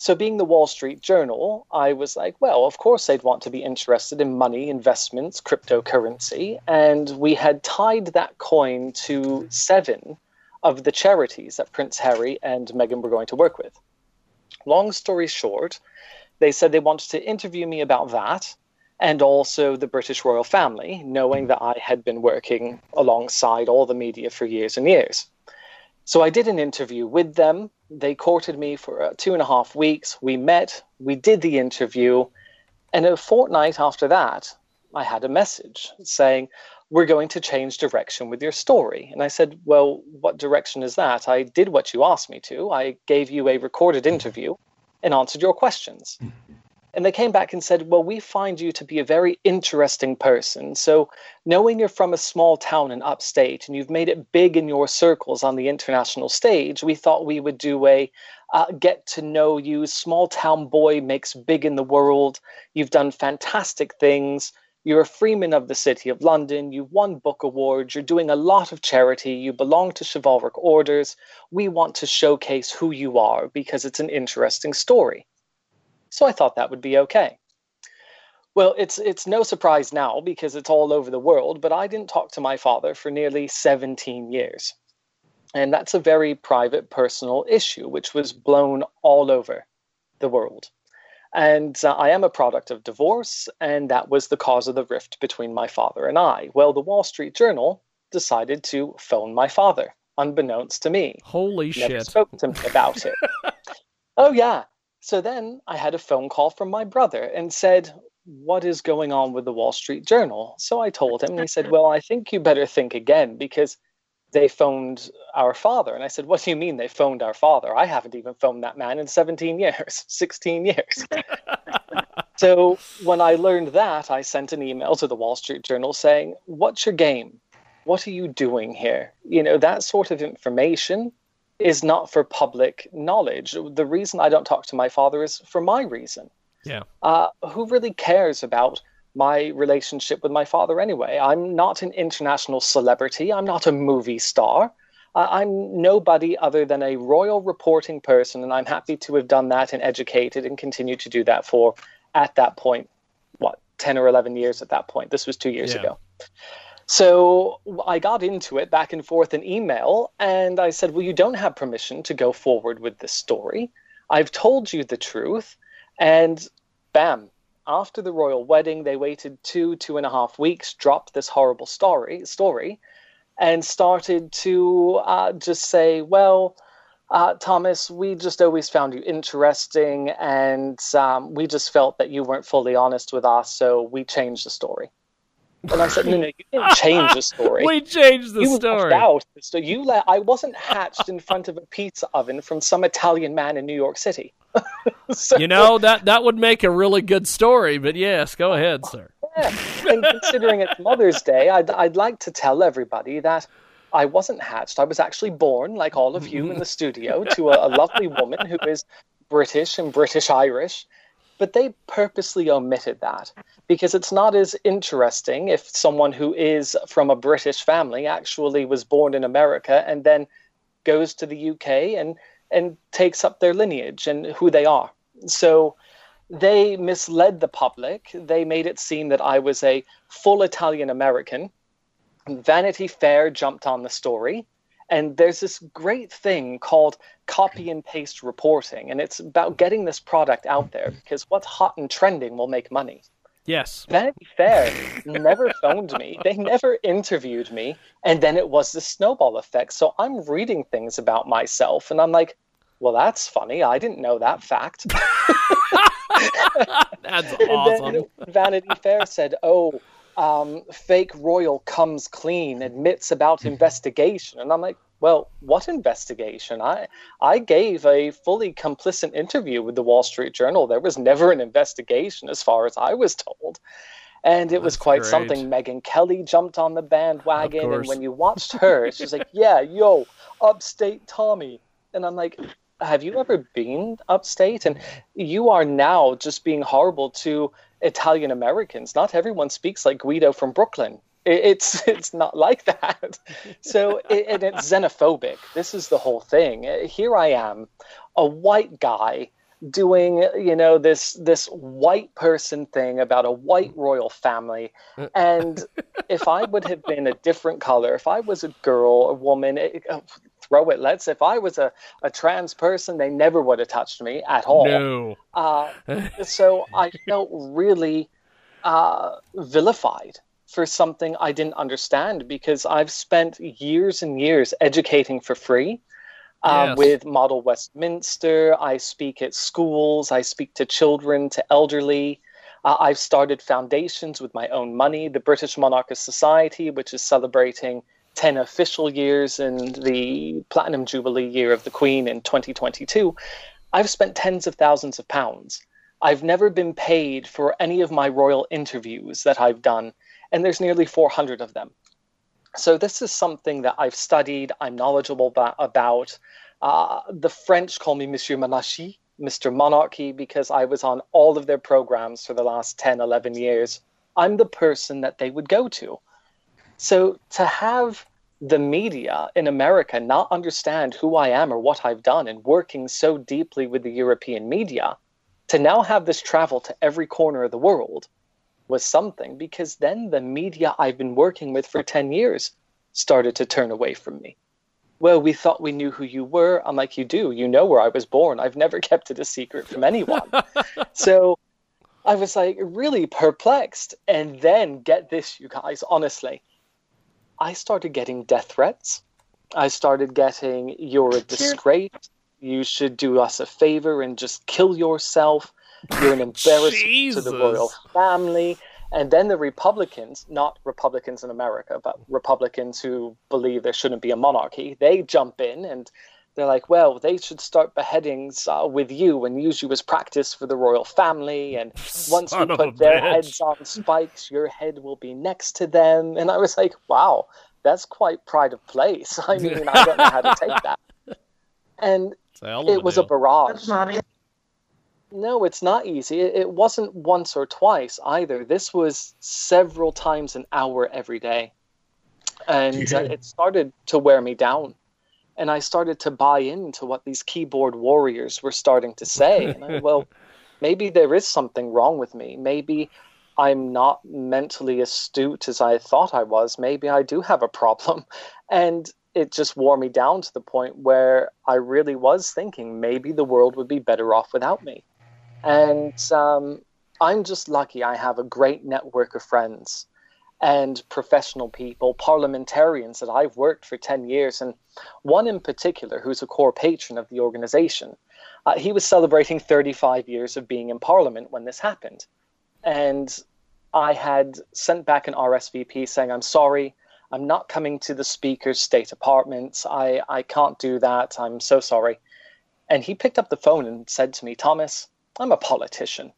So, being the Wall Street Journal, I was like, well, of course they'd want to be interested in money, investments, cryptocurrency. And we had tied that coin to seven of the charities that Prince Harry and Meghan were going to work with. Long story short, they said they wanted to interview me about that and also the British royal family, knowing that I had been working alongside all the media for years and years. So I did an interview with them. They courted me for uh, two and a half weeks. We met, we did the interview, and a fortnight after that, I had a message saying, We're going to change direction with your story. And I said, Well, what direction is that? I did what you asked me to. I gave you a recorded interview and answered your questions. And they came back and said, Well, we find you to be a very interesting person. So, knowing you're from a small town in upstate and you've made it big in your circles on the international stage, we thought we would do a uh, get to know you. Small town boy makes big in the world. You've done fantastic things. You're a freeman of the City of London. You've won book awards. You're doing a lot of charity. You belong to chivalric orders. We want to showcase who you are because it's an interesting story. So I thought that would be okay. Well, it's it's no surprise now because it's all over the world, but I didn't talk to my father for nearly 17 years. And that's a very private personal issue which was blown all over the world. And uh, I am a product of divorce, and that was the cause of the rift between my father and I. Well, the Wall Street Journal decided to phone my father, unbeknownst to me. Holy Never shit. spoke to me about it. [LAUGHS] oh, yeah. So then I had a phone call from my brother and said, what is going on with the Wall Street Journal? So I told him, and he said, [LAUGHS] Well, I think you better think again because they phoned our father. And I said, What do you mean they phoned our father? I haven't even phoned that man in 17 years, [LAUGHS] 16 years. [LAUGHS] so when I learned that, I sent an email to the Wall Street Journal saying, What's your game? What are you doing here? You know, that sort of information is not for public knowledge. The reason I don't talk to my father is for my reason. Yeah. Uh, who really cares about my relationship with my father anyway? I'm not an international celebrity. I'm not a movie star. Uh, I'm nobody other than a royal reporting person, and I'm happy to have done that and educated and continue to do that for, at that point, what, 10 or 11 years at that point. This was two years Yeah. ago. So I got into it back and forth in email, and I said, Well, you don't have permission to go forward with this story. I've told you the truth. And bam, after the royal wedding, they waited two, two and a half weeks, dropped this horrible story, story and started to uh, just say, Well, uh, Thomas, we just always found you interesting, and um, we just felt that you weren't fully honest with us, so we changed the story. And I said, no, no, you didn't change the story. [LAUGHS] We changed the you story. Out sto- You let. I wasn't hatched in front of a pizza oven from some Italian man in New York City. [LAUGHS] So- You know that that would make a really good story, but yes, go ahead, sir. [LAUGHS] Yeah. And considering it's Mother's Day, I'd, I'd like to tell everybody that I wasn't hatched. I was actually born, like all of you in the studio, to a, a lovely woman who is British and British Irish. But they purposely omitted that because it's not as interesting if someone who is from a British family actually was born in America and then goes to the UK and, and takes up their lineage and who they are. So they misled the public. They made it seem that I was a full Italian American. Vanity Fair jumped on the story. And there's this great thing called copy and paste reporting. And it's about getting this product out there because what's hot and trending will make money. Yes. Vanity Fair never phoned me. They never interviewed me. And then it was the snowball effect. So I'm reading things about myself and I'm like, well, that's funny. I didn't know that fact. [LAUGHS] That's [LAUGHS] awesome. Vanity Fair said, "Oh, um, fake royal comes clean, admits about investigation," and I'm like, "Well, what investigation? I I gave a fully complicit interview with the Wall Street Journal. There was never an investigation, as far as I was told." And it was quite great. something. Megyn Kelly jumped on the bandwagon, and when you watched her, she's like, "Yeah, yo, upstate Tommy," and I'm like, have you ever been upstate? And you are now just being horrible to Italian Americans. Not everyone speaks like Guido from Brooklyn. It's [LAUGHS] it's not like that. So and it's xenophobic. This is the whole thing. Uh, here I am, a white guy doing you know this this white person thing about a white royal family and if i would have been a different color if i was a girl a woman it, throw it let's if i was a, a trans person they never would have touched me at all No. uh, [LAUGHS] so I felt really uh, vilified for something I didn't understand because I've spent years and years educating for free uh, Yes. with Model Westminster. I speak at schools, I speak to children, to elderly. Uh, I've started foundations with my own money, the British Monarchist Society, which is celebrating 10 official years and the Platinum Jubilee year of the Queen in 2022. I've spent tens of thousands of pounds. I've never been paid for any of my royal interviews that I've done, and there's nearly 400 of them. So this is something that I've studied, I'm knowledgeable about. Uh, the French call me Monsieur Monarchie, Mr. Monarchy, because I was on all of their programs for the last 10, 11 years. I'm the person that they would go to. So to have the media in America not understand who I am or what I've done and working so deeply with the European media, to now have this travel to every corner of the world was something because then the media I've been working with for 10 years started to turn away from me. Well, we thought we knew who you were. I'm like, you do. You know where I was born. I've never [LAUGHS] kept it a secret from anyone. [LAUGHS] so I was like really perplexed. And then get this, you guys, honestly, I started getting death threats. I started getting, you're a disgrace. You should do us a favor and just kill yourself. You're an embarrassment to the royal family. And then the Republicans, not Republicans in America, but Republicans who believe there shouldn't be a monarchy, they jump in and they're like, well, they should start beheadings uh, with you and use you as practice for the royal family. And [LAUGHS] once Son we of a put their bitch. heads on spikes, your head will be next to them. And I was like, wow, that's quite pride of place. [LAUGHS] I mean, I don't know how to take that. [LAUGHS] And It's a hell of a it was a barrage. That's not easy. No, it's not easy. It, it wasn't once or twice either. This was several times an hour every day. And Yeah. it started to wear me down. And I started to buy into what these keyboard warriors were starting to say. And I, [LAUGHS] well, maybe there is something wrong with me. Maybe I'm not mentally astute as I thought I was. Maybe I do have a problem. [LAUGHS] And it just wore me down to the point where I really was thinking maybe the world would be better off without me. And um, I'm just lucky I have a great network of friends and professional people, parliamentarians that I've worked for 10 years, and one in particular who's a core patron of the organization. Uh, he was celebrating 35 years of being in Parliament when this happened. And I had sent back an RSVP saying, I'm sorry, I'm not coming to the Speaker's state apartments. I, I can't do that. I'm so sorry. And he picked up the phone and said to me, Thomas, I'm a politician.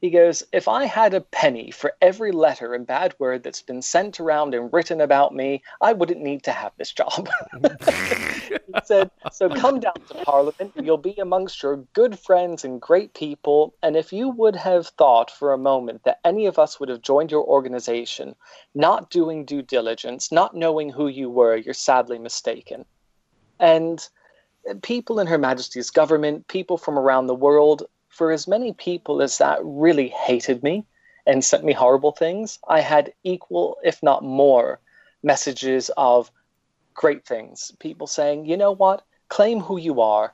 He goes, If I had a penny for every letter and bad word that's been sent around and written about me, I wouldn't need to have this job. [LAUGHS] he said, So come down to Parliament. You'll be amongst your good friends and great people. And if you would have thought for a moment that any of us would have joined your organization, not doing due diligence, not knowing who you were, you're sadly mistaken. And people in Her Majesty's government, people from around the world, for as many people as that really hated me and sent me horrible things, I had equal, if not more, messages of great things. People saying, you know what, claim who you are.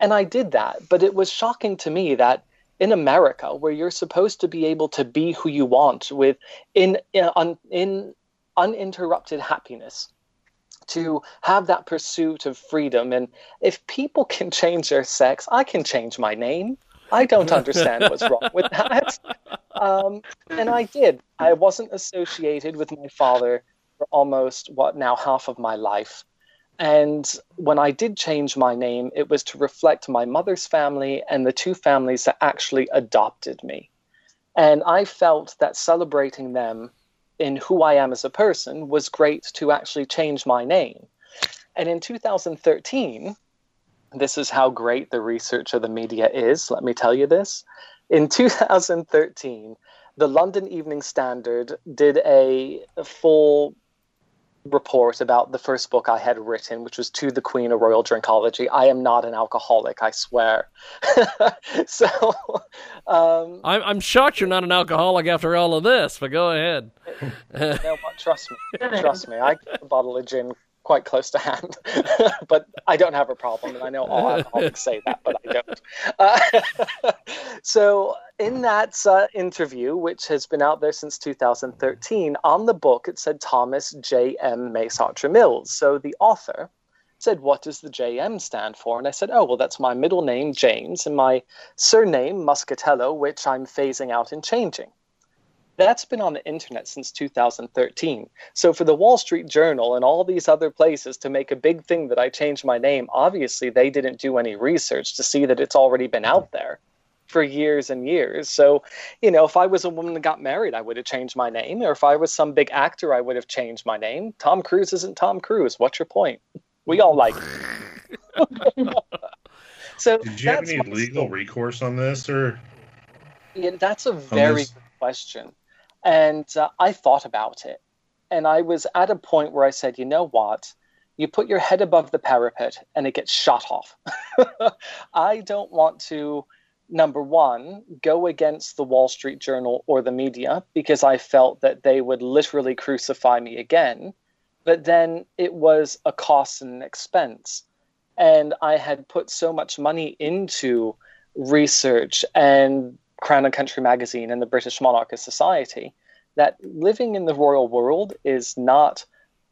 And I did that. But it was shocking to me that in America, where you're supposed to be able to be who you want with in, in, in uninterrupted happiness, to have that pursuit of freedom. And if people [LAUGHS] can change their sex, I can change my name. I don't understand what's wrong with [LAUGHS] that. Um, and I did. I wasn't associated with my father for almost, what, now half of my life. And when I did change my name, it was to reflect my mother's family and the two families that actually adopted me. And I felt that celebrating them in who I am as a person was great to actually change my name. And in 2013, this is how great the research of the media is, let me tell you this. In 2013, the London Evening Standard did a, a full report about the first book I had written, which was To the Queen, a Royal Drinkology. I am not an alcoholic, I swear. [LAUGHS] so, um, I'm, I'm shocked you're not an alcoholic after all of this, but go ahead. you know what? Trust me. [LAUGHS] Trust me. I keep a bottle of gin quite close to hand, [LAUGHS] but I don't have a problem, and I know all alcoholics say that, but I don't. Uh, [LAUGHS] so, in that uh, interview, which has been out there since 2013, on the book it said Thomas J. M. Mace-Archer Mills. So the author said, What does the JM stand for? And I said, Oh, well, that's my middle name, James, and my surname, Muscatello, which I'm phasing out and changing. That's been on the internet since 2013. So for the Wall Street Journal and all these other places to make a big thing that I changed my name, obviously they didn't do any research to see that it's already been out there for years and years. So, you know, if I was a woman that got married, I would have changed my name. Or if I was some big actor, I would have changed my name. Tom Cruise isn't Tom Cruise. What's your point? We all like him. [LAUGHS] so Did you have any legal story. recourse on this, or Yeah, that's a very good question. And uh, I thought about it. And I was at a point where I said, you know what? You put your head above the parapet and it gets shot off. [LAUGHS] I don't want to, number one, go against the Wall Street Journal or the media because I felt that they would literally crucify me again. But then it was a cost and an expense. And I had put so much money into research and Crown and Country magazine and the British Monarchist Society that living in the royal world is not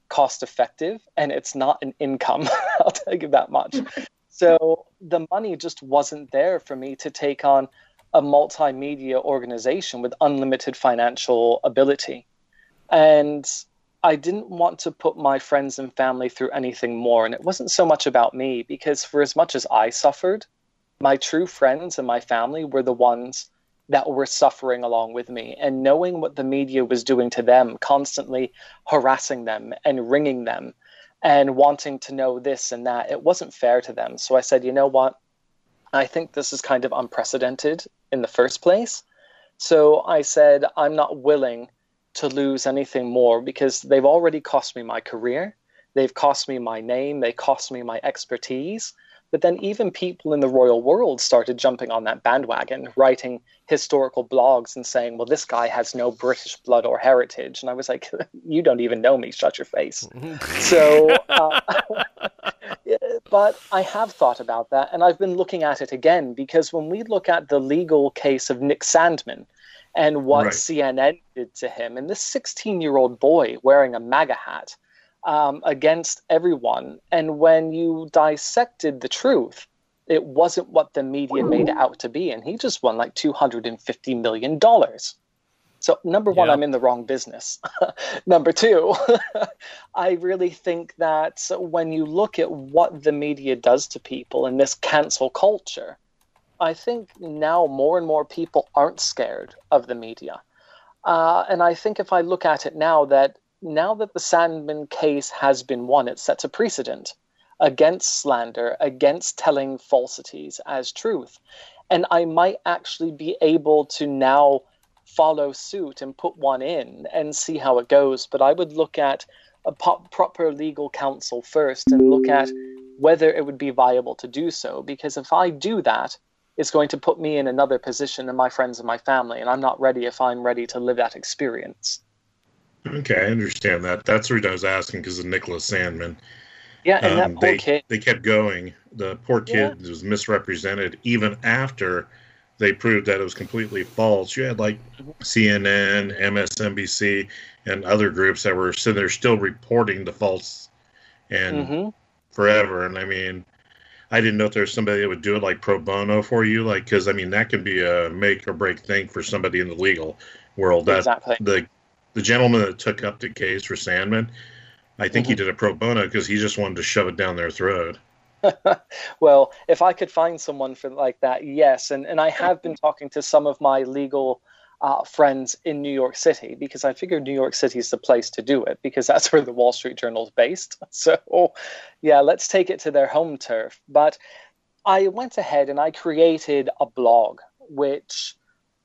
cost effective and it's not an income. [LAUGHS] I'll tell you that much. [LAUGHS] so the money just wasn't there for me to take on a multimedia organization with unlimited financial ability. And I didn't want to put my friends and family through anything more. And it wasn't so much about me, because for as much as I suffered, my true friends and my family were the ones that were suffering along with me. And knowing what the media was doing to them, constantly harassing them and ringing them and wanting to know this and that, it wasn't fair to them. So I said, you know what? I think this is kind of unprecedented in the first place. So I said, I'm not willing to lose anything more because they've already cost me my career. They've cost me my name. They cost me my expertise. But then even people in the royal world started jumping on that bandwagon, writing historical blogs and saying, well, this guy has no British blood or heritage. And I was like, [LAUGHS] you don't even know me, shut your face. [LAUGHS] so, uh, [LAUGHS] but I have thought about that and I've been looking at it again because when we look at the legal case of Nick Sandmann and what right. CNN did to him, and this 16 year old boy wearing a MAGA hat, um, against everyone. And when you dissected the truth, it wasn't what the media made it out to be. And he just won like $250 million. So, number one, yeah. I'm in the wrong business. [LAUGHS] number two, [LAUGHS] I really think that when you look at what the media does to people in this cancel culture, I think now more and more people aren't scared of the media. Uh, and I think if I look at it now, that now that the Sandmann case has been won, it sets a precedent against slander, against telling falsities as truth. And I might actually be able to now follow suit and put one in and see how it goes. But I would look at a proper legal counsel first and look at whether it would be viable to do so. Because if I do that, it's going to put me in another position than my friends and my family. And I'm not ready if I'm ready to live that experience. Okay, I understand that. That's what I was asking because of Nicholas Sandmann. Yeah, and um, that poor they, kid. They kept going. The poor kid yeah. was misrepresented even after they proved that it was completely false. You had like CNN, MSNBC, and other groups that were sitting there still reporting the false and mm-hmm. forever. And I mean, I didn't know if there was somebody that would do it like pro bono for you, like because I mean that can be a make or break thing for somebody in the legal world. That exactly. the the gentleman that took up the case for Sandmann, I think mm-hmm. he did a pro bono because he just wanted to shove it down their throat. [LAUGHS] well, if I could find someone for like that, yes. And and I have been talking to some of my legal uh, friends in New York City because I figured New York City is the place to do it because that's where the Wall Street Journal is based. [LAUGHS] So, yeah, let's take it to their home turf. But I went ahead and I created a blog which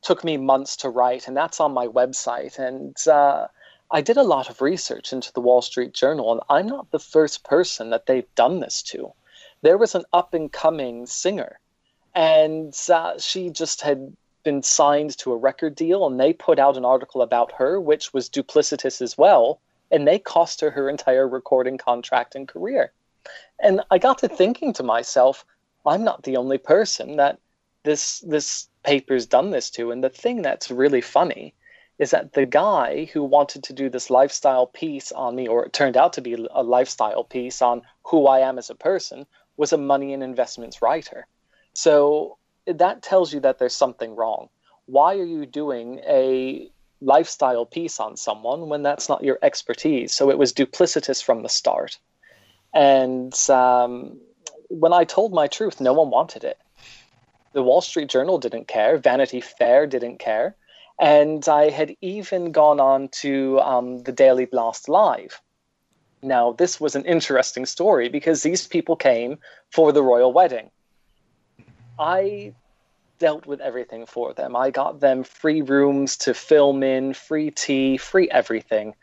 took me months to write, and that's on my website. And uh, I did a lot of research into the Wall Street Journal, and I'm not the first person that they've done this to. There was an up and coming singer, and uh, she just had been signed to a record deal, and they put out an article about her, which was duplicitous as well, and they cost her her entire recording contract and career. And I got to thinking to myself, I'm not the only person that this this paper's done this to. And the thing that's really funny is that the guy who wanted to do this lifestyle piece on me, or it turned out to be a lifestyle piece on who I am as a person, was a money and investments writer. So that tells you that there's something wrong. Why are you doing a lifestyle piece on someone when that's not your expertise? So it was duplicitous from the start. And um, when I told my truth, no one wanted it. The Wall Street Journal didn't care. Vanity Fair didn't care. And I had even gone on to um, the Daily Blast Live. Now, this was an interesting story because these people came for the royal wedding. I dealt with everything for them. I got them free rooms to film in, free tea, free everything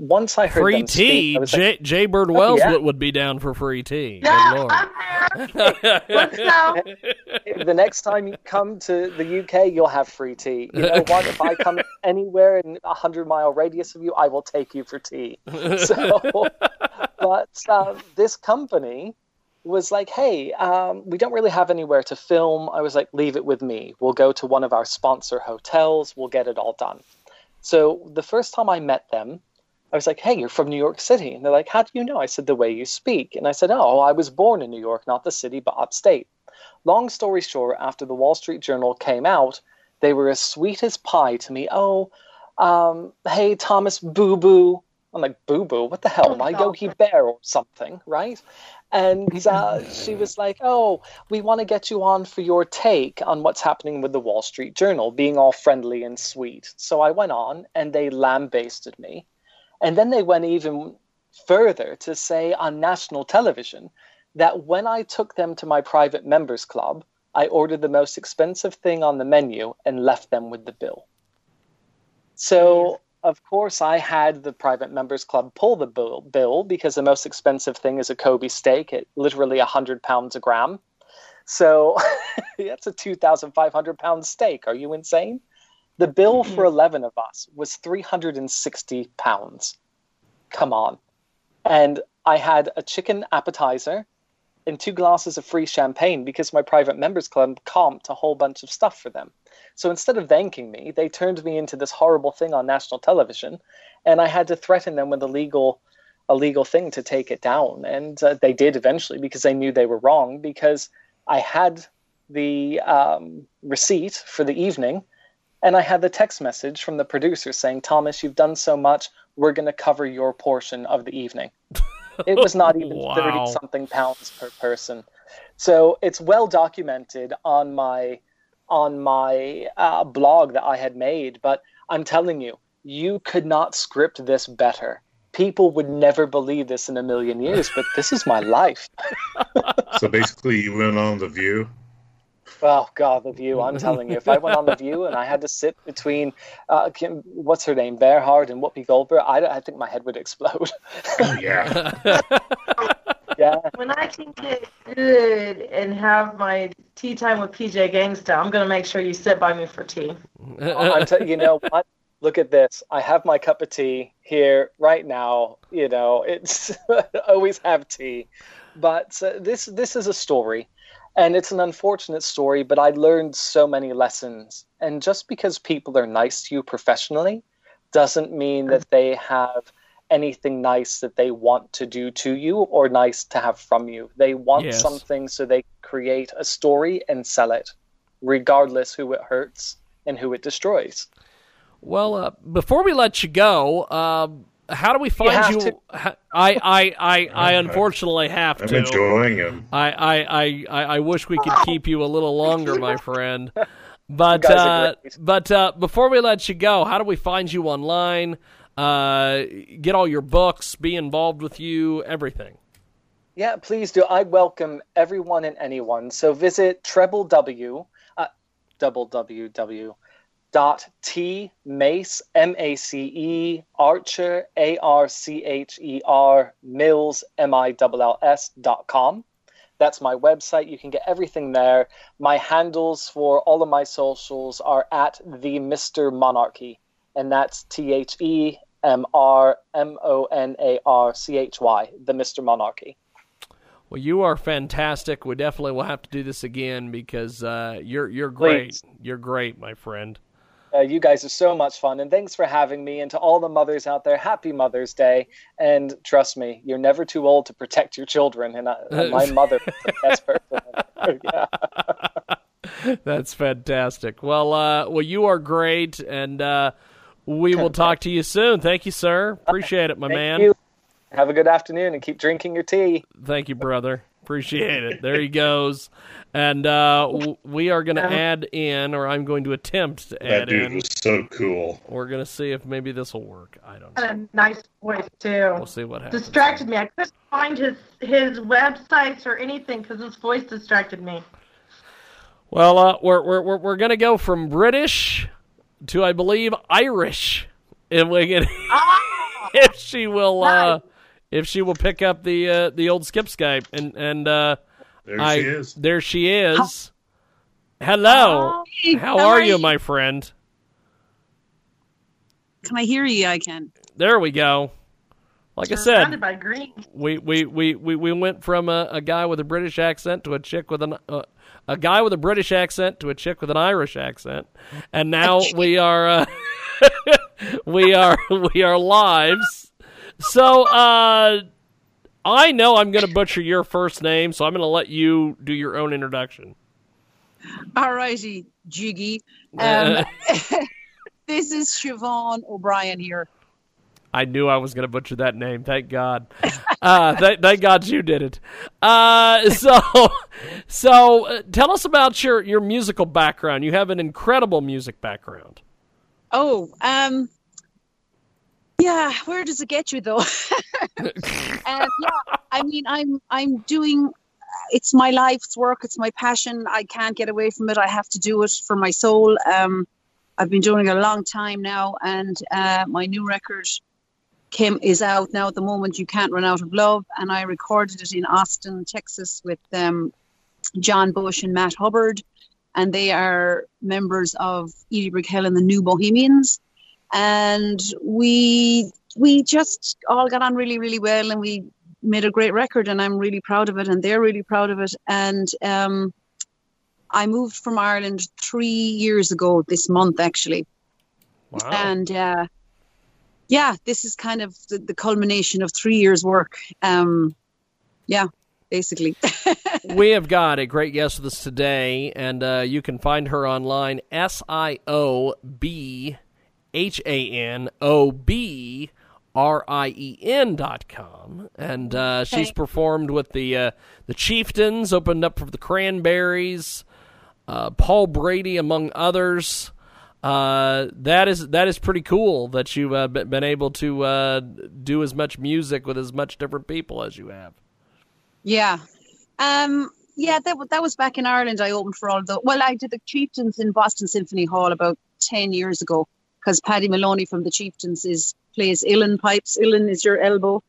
once I heard free tea, speak, Jay, like, Jay Bird Wells oh, yeah. would be down for free tea. [LAUGHS] Yeah, the next time you come to the UK, you'll have free tea. You know what? If I come [LAUGHS] anywhere in a hundred mile radius of you, I will take you for tea. [LAUGHS] So, but uh, this company was like, hey, um, we don't really have anywhere to film. I was like, leave it with me. We'll go to one of our sponsor hotels. We'll get it all done. So the first time I met them, I was like, hey, you're from New York City. And they're like, how do you know? I said, the way you speak. And I said, oh, I was born in New York, not the city, but upstate. long story short, after the Wall Street Journal came out, they were as sweet as pie to me. Oh, um, hey, Thomas Boo Boo. I'm like, Boo Boo? What the hell? My Yogi Bear or something, right? And [LAUGHS] uh, she was like, Oh, we want to get you on for your take on what's happening with the Wall Street Journal, being all friendly and sweet. So I went on and they lambasted me. And then they went even further to say on national television that when I took them to my private members club, I ordered the most expensive thing on the menu and left them with the bill. So, of course, I had the private members club pull the bill, because the most expensive thing is a Kobe steak at literally 100 pounds a gram. So, [LAUGHS] that's a 2,500 pound steak. Are you insane? The bill for 11 of us was 360 pounds. Come on. And I had a chicken appetizer and two glasses of free champagne because my private members club comped a whole bunch of stuff for them. So instead of thanking me, they turned me into this horrible thing on national television, and I had to threaten them with a legal, a legal thing to take it down. And uh, they did eventually because they knew they were wrong. Because I had the um, receipt for the evening, and I had the text message from the producer saying, "Thomas, you've done so much. We're going to cover your portion of the evening." It was not even [LAUGHS] Wow. 30 something pounds per person. So it's well documented on my on my uh, blog that I had made, but I'm telling you, you could not script this better. People would never believe this in a million years, but this is my life. [LAUGHS] So basically, you went on the View. Oh God, the View! I'm telling you, if I went on the [LAUGHS] View and I had to sit between, uh, Kim, what's her name, Bearhard and Whoopi Goldberg, I, I think my head would explode. Oh, yeah. [LAUGHS] yeah, When I can get good and have my tea time with PJ Gangsta, I'm gonna make sure you sit by me for tea. I'm t- you know what? Look at this. I have my cup of tea here right now. You know, it's [LAUGHS] always have tea, but uh, this this is a story, and it's an unfortunate story. But I learned so many lessons, and just because people are nice to you professionally, doesn't mean that they have anything nice that they want to do to you or nice to have from you. They want Yes. something so they create a story and sell it, regardless who it hurts and who it destroys. Well, uh, before we let you go, uh, how do we find have you? to. I, I, I, [LAUGHS] I unfortunately have I'm to. enjoying him. I, I, I, I I wish we could keep you a little longer, my [LAUGHS] friend. But You guys are uh, but uh, before we let you go, how do we find you online? Uh, get all your books, be involved with you, everything. Yeah, please do. I welcome everyone and anyone. So visit treble w, uh, double ww dot t mace m a c e archer a r c h e r mills m i l l s dot com. That's my website. You can get everything there. My handles for all of my socials are at the Mr. Monarchy, and that's T H E M R M O N A R C H Y, the Mr. Monarchy. Well, you are fantastic. We definitely will have to do this again because uh, you're you're great. Please. You're great, my friend. Uh, you guys are so much fun, and thanks for having me. And to all the mothers out there, happy Mother's Day. And trust me, you're never too old to protect your children. And, I, and my mother is the [LAUGHS] best person. yeah. [LAUGHS] That's fantastic. Well, uh, well, you are great, and uh, we [LAUGHS] will talk to you soon. Thank you, sir. Appreciate it, my Thank man. you. Have a good afternoon and keep drinking your tea. Thank you, brother. Appreciate it. There he goes. And uh, w- we are going to add in, or I'm going to attempt to add in. That add dude in. was so cool. We're going to see if maybe this will work. I don't know. Got a nice voice too. We'll see what happens. Distracted me. I couldn't find his his websites or anything because his voice distracted me. Well, uh, we're we're we're, we're going to go from British to, I believe, Irish. If we can, [LAUGHS] if she will, uh, if she will pick up the uh, the old skip Skype, and and uh, There I, she is. there she is. Hello. Hey, How are you, my friend? Can I hear you? I can. There we go. Like I said, by green. we we, we, we, we went from a, a guy with a British accent to a chick with an uh, a guy with a British accent to a chick with an Irish accent, and now we are uh, [LAUGHS] we are [LAUGHS] we are lives. So uh, I know I'm going to butcher your first name, so I'm going to let you do your own introduction. All righty, Jiggy. [LAUGHS] Um, [LAUGHS] this is Siobhan O'Brien here. I knew I was going to butcher that name. Thank God. [LAUGHS] Uh, th- thank God you did it. Uh, so, so uh, tell us about your, your musical background. You have an incredible music background. Oh, um, yeah. Where does it get you though? [LAUGHS] yeah, I mean, I'm I'm doing. It's my life's work. It's my passion. I can't get away from it. I have to do it for my soul. Um, I've been doing it a long time now, and uh, my new record came is out now at the moment. You can't run out of love, and I recorded it in Austin, Texas, with um, John Bush and Matt Hubbard, and they are members of Edie Brickell and the New Bohemians, and we we just all got on really really well, and we made a great record, and I'm really proud of it, and they're really proud of it, and um, I moved from Ireland three years ago this month actually, Wow. and. Uh, yeah, this is kind of the, the culmination of three years' work. Um, yeah, basically. [LAUGHS] we have got a great guest with us today, and uh, you can find her online S I O B H A N O B R I E N dot com. And uh, she's performed with the uh, the Chieftains, opened up for the Cranberries, uh, Paul Brady, among others. Uh, that is that is pretty cool that you've uh, been able to uh, do as much music with as much different people as you have. yeah. Um, yeah, that, that was back in Ireland. I opened for all the. Well, I did the Chieftains in Boston Symphony Hall about 10 years ago because Paddy Moloney from the Chieftains is plays uilleann pipes. Uilleann is your elbow.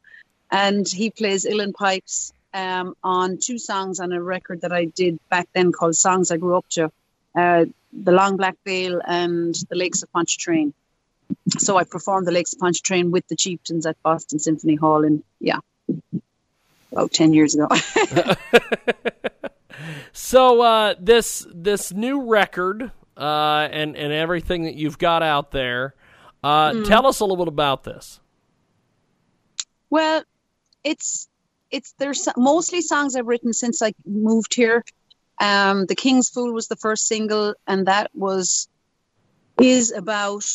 And he plays uilleann pipes um, on two songs on a record that I did back then called Songs I Grew Up to. Uh, the Long Black Veil and the Lakes of Pontchartrain. So I performed the Lakes of Pontchartrain with the Chieftains at Boston Symphony Hall, and yeah, about ten years ago. [LAUGHS] [LAUGHS] So uh, this this new record uh, and and everything that you've got out there, uh, Mm. tell us a little bit about this. well, it's it's there's mostly songs I've written since I moved here. Um, the King's Fool was the first single, and that was is about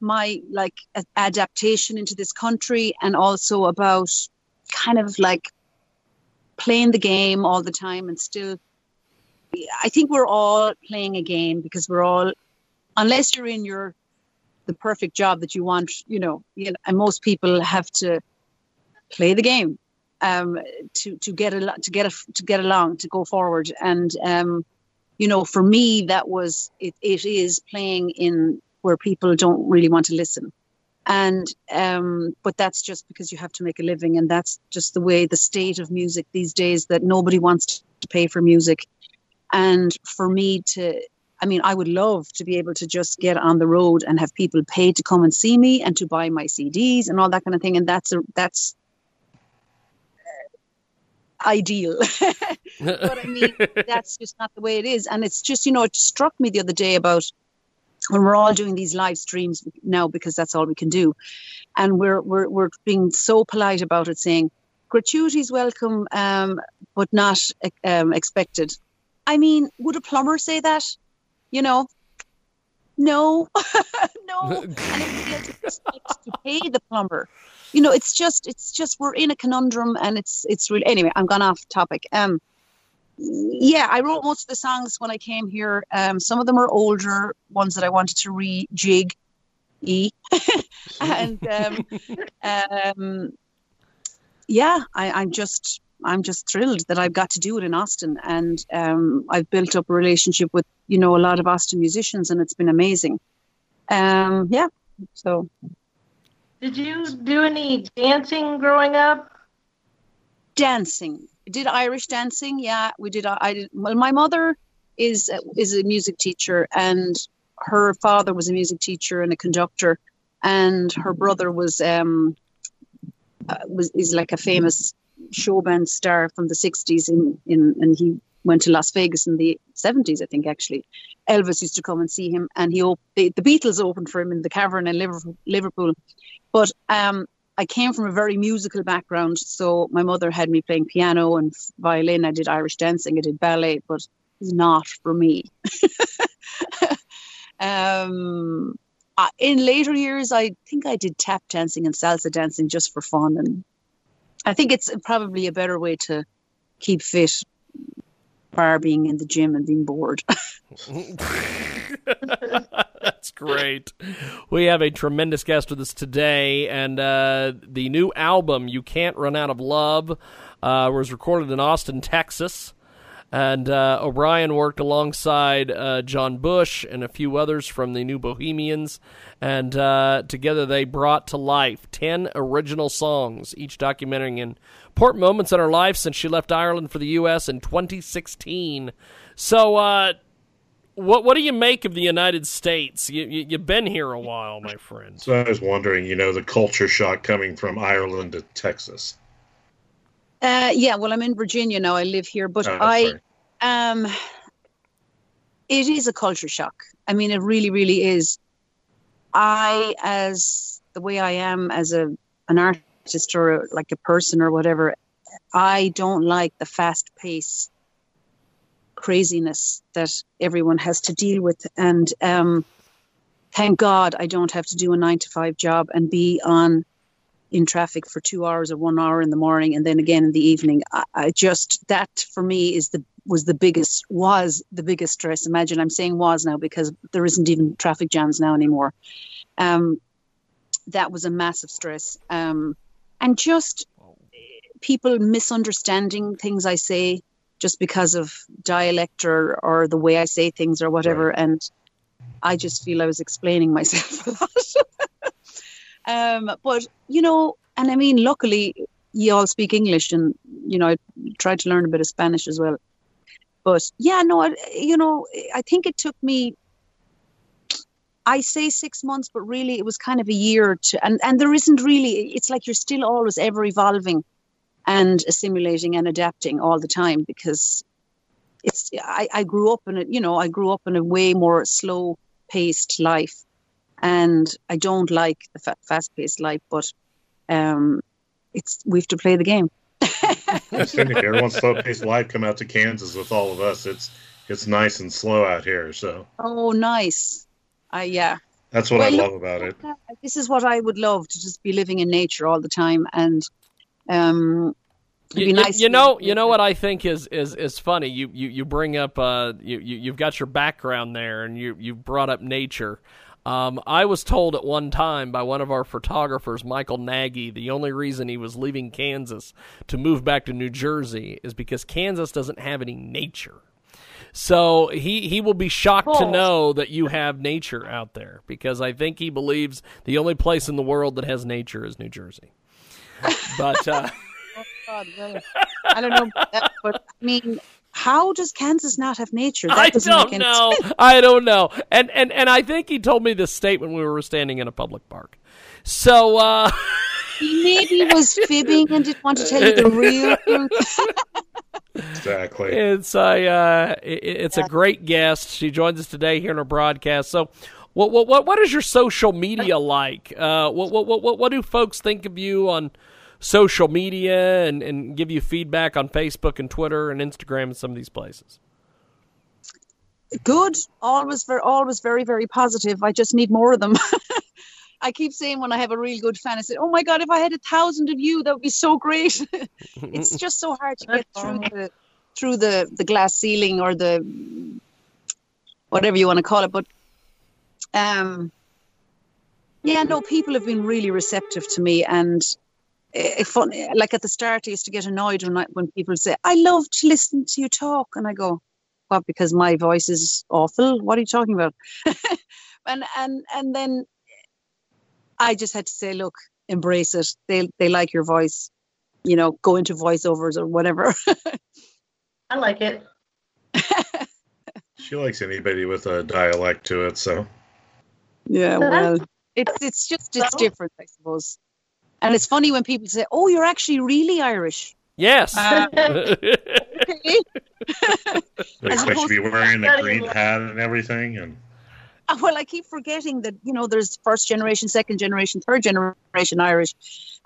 my like a- adaptation into this country, and also about kind of like playing the game all the time and still. I think we're all playing a game because we're all, unless you're in your the perfect job that you want, you know, you know, and most people have to play the game um, to to get a to get a, to get along to go forward. And um, you know, for me, that was it. It is playing in where people don't really want to listen, and um, but that's just because you have to make a living, and that's just the way the state of music these days that nobody wants to pay for music. And for me to I mean, I would love to be able to just get on the road and have people pay to come and see me and to buy my CDs and all that kind of thing. And that's a, that's uh, ideal. [LAUGHS] but I mean, [LAUGHS] that's just not the way it is. And it's just, you know, it struck me the other day about when we're all doing these live streams now because that's all we can do, and we're we're we're being so polite about it, saying gratuities welcome, um, but not um, expected. I mean, would a plumber say that? You know, no, [LAUGHS] no. [LAUGHS] and expects to pay the plumber. You know, it's just, it's just, we're in a conundrum, and it's, it's really. Anyway, I'm gone off topic. Um, yeah, I wrote most of the songs when I came here. Um, some of them are older ones that I wanted to rejig, e, [LAUGHS] and um, um, yeah, I, I'm just I'm just thrilled that I've got to do it in Austin, and um, I've built up a relationship with you know a lot of Austin musicians, and it's been amazing. Um, yeah, so Did you do any dancing growing up? dancing did Irish dancing. Yeah, we did. I did. Well, my mother is is a music teacher, and her father was a music teacher and a conductor, and her brother was um uh, was is like a famous show band star from the 60s in, in and he went to Las Vegas in the 70s I think actually. Elvis used to come and see him and he op- the, the Beatles opened for him in the Cavern in Liverpool, but um I came from a very musical background so my mother had me playing piano and violin. I did Irish dancing I did ballet but it's not for me. [LAUGHS] um, in later years, I think I did tap dancing and salsa dancing just for fun, and I think it's probably a better way to keep fit, bar being in the gym and being bored. [LAUGHS] That's great. We have a tremendous guest with us today, and uh, the new album "You Can't Run Out of Love" uh, was recorded in Austin, Texas. And uh, O'Brien worked alongside uh, John Bush and a few others from the New Bohemians, and uh, together they brought to life ten original songs, each documenting important moments in her life since she left Ireland for the U.S. in 2016. So, uh, what what do you make of the United States? You, you you've been here a while, my friend. So I was wondering, you know, the culture shock coming from Ireland to Texas. Uh, yeah, well, I'm in Virginia now. I live here, but Oh, I, um, it is a culture shock. I mean, it really, really is. I, as the way I am as a an artist or like a person or whatever, I don't like the fast pace craziness that everyone has to deal with. And um, thank God I don't have to do a nine to five job and be on in traffic for two hours or one hour in the morning and then again in the evening. I, I just that for me is the was the biggest was the biggest stress. Imagine I'm saying was now because there isn't even traffic jams now anymore. Um, that was a massive stress. Um, and just people misunderstanding things I say just because of dialect or, or the way I say things or whatever. And I just feel I was explaining myself [LAUGHS] a lot. Um, but, you know, and I mean, luckily, you all speak English and, you know, I tried to learn a bit of Spanish as well. But yeah, no, you know, I think it took me I say six months, but really it was kind of a year to, and, and there isn't really, it's like you're still always ever evolving and assimilating and adapting all the time because it's, I, I grew up in a, you know, I grew up in a way more slow paced life and I don't like the fa- fast paced life, but um, it's, we have to play the game. I just think if everyone wants slow paced life, come out to Kansas with all of us. It's it's nice and slow out here. So Oh, nice. I, yeah. that's what Well, I love about it. This is what I would love to just be living in nature all the time. And, um, You, be you- nice you know, you know what I think is is is funny. You you, you bring up uh you, you you've got your background there, and you you brought up nature. Um, I was told at one time by one of our photographers, Michael Nagy, the only reason he was leaving Kansas to move back to New Jersey is because Kansas doesn't have any nature. So he, he will be shocked to Oh. know that you have nature out there because I think he believes the only place in the world that has nature is New Jersey. But uh, [LAUGHS] God, well, I don't know, that, but I mean, how does Kansas not have nature? That I don't make any know. sense. I don't know. And and and I think he told me this statement when we were standing in a public park. So uh [LAUGHS] He maybe was fibbing and didn't want to tell you the real [LAUGHS] truth. Exactly. it's a uh, it- it's a great guest. She joins us today here in our broadcast. So, what what what what is your social media like? Uh, what what what what what do folks think of you on social media and and give you feedback on Facebook and Twitter and Instagram and some of these places? Good, always very, always very, very positive. I just need more of them. [LAUGHS] I keep saying when I have a real good fan, I say, "Oh my God, if I had a thousand of you, that would be so great." [LAUGHS] it's [LAUGHS] just so hard to get through the through the the glass ceiling or the whatever you want to call it. But um, yeah, no, people have been really receptive to me, and Eh, eh, fun. Eh, like at the start, I used to get annoyed when I, when people say, "I love to listen to you talk," and I go, "What? Because my voice is awful? What are you talking about?" [LAUGHS] and and and then I just had to say, "Look, embrace it. They they like your voice." You know, go into voiceovers or whatever. [LAUGHS] I like it. She likes anybody with a dialect to it. So Yeah, well, it's it's just it's different, I suppose. And it's funny when people say, "Oh, you're actually really Irish." Yes. Uh, [LAUGHS] okay. they expect you to be wearing a green hat and everything. And Uh, Well, I keep forgetting that you know there's first generation, second generation, third generation Irish,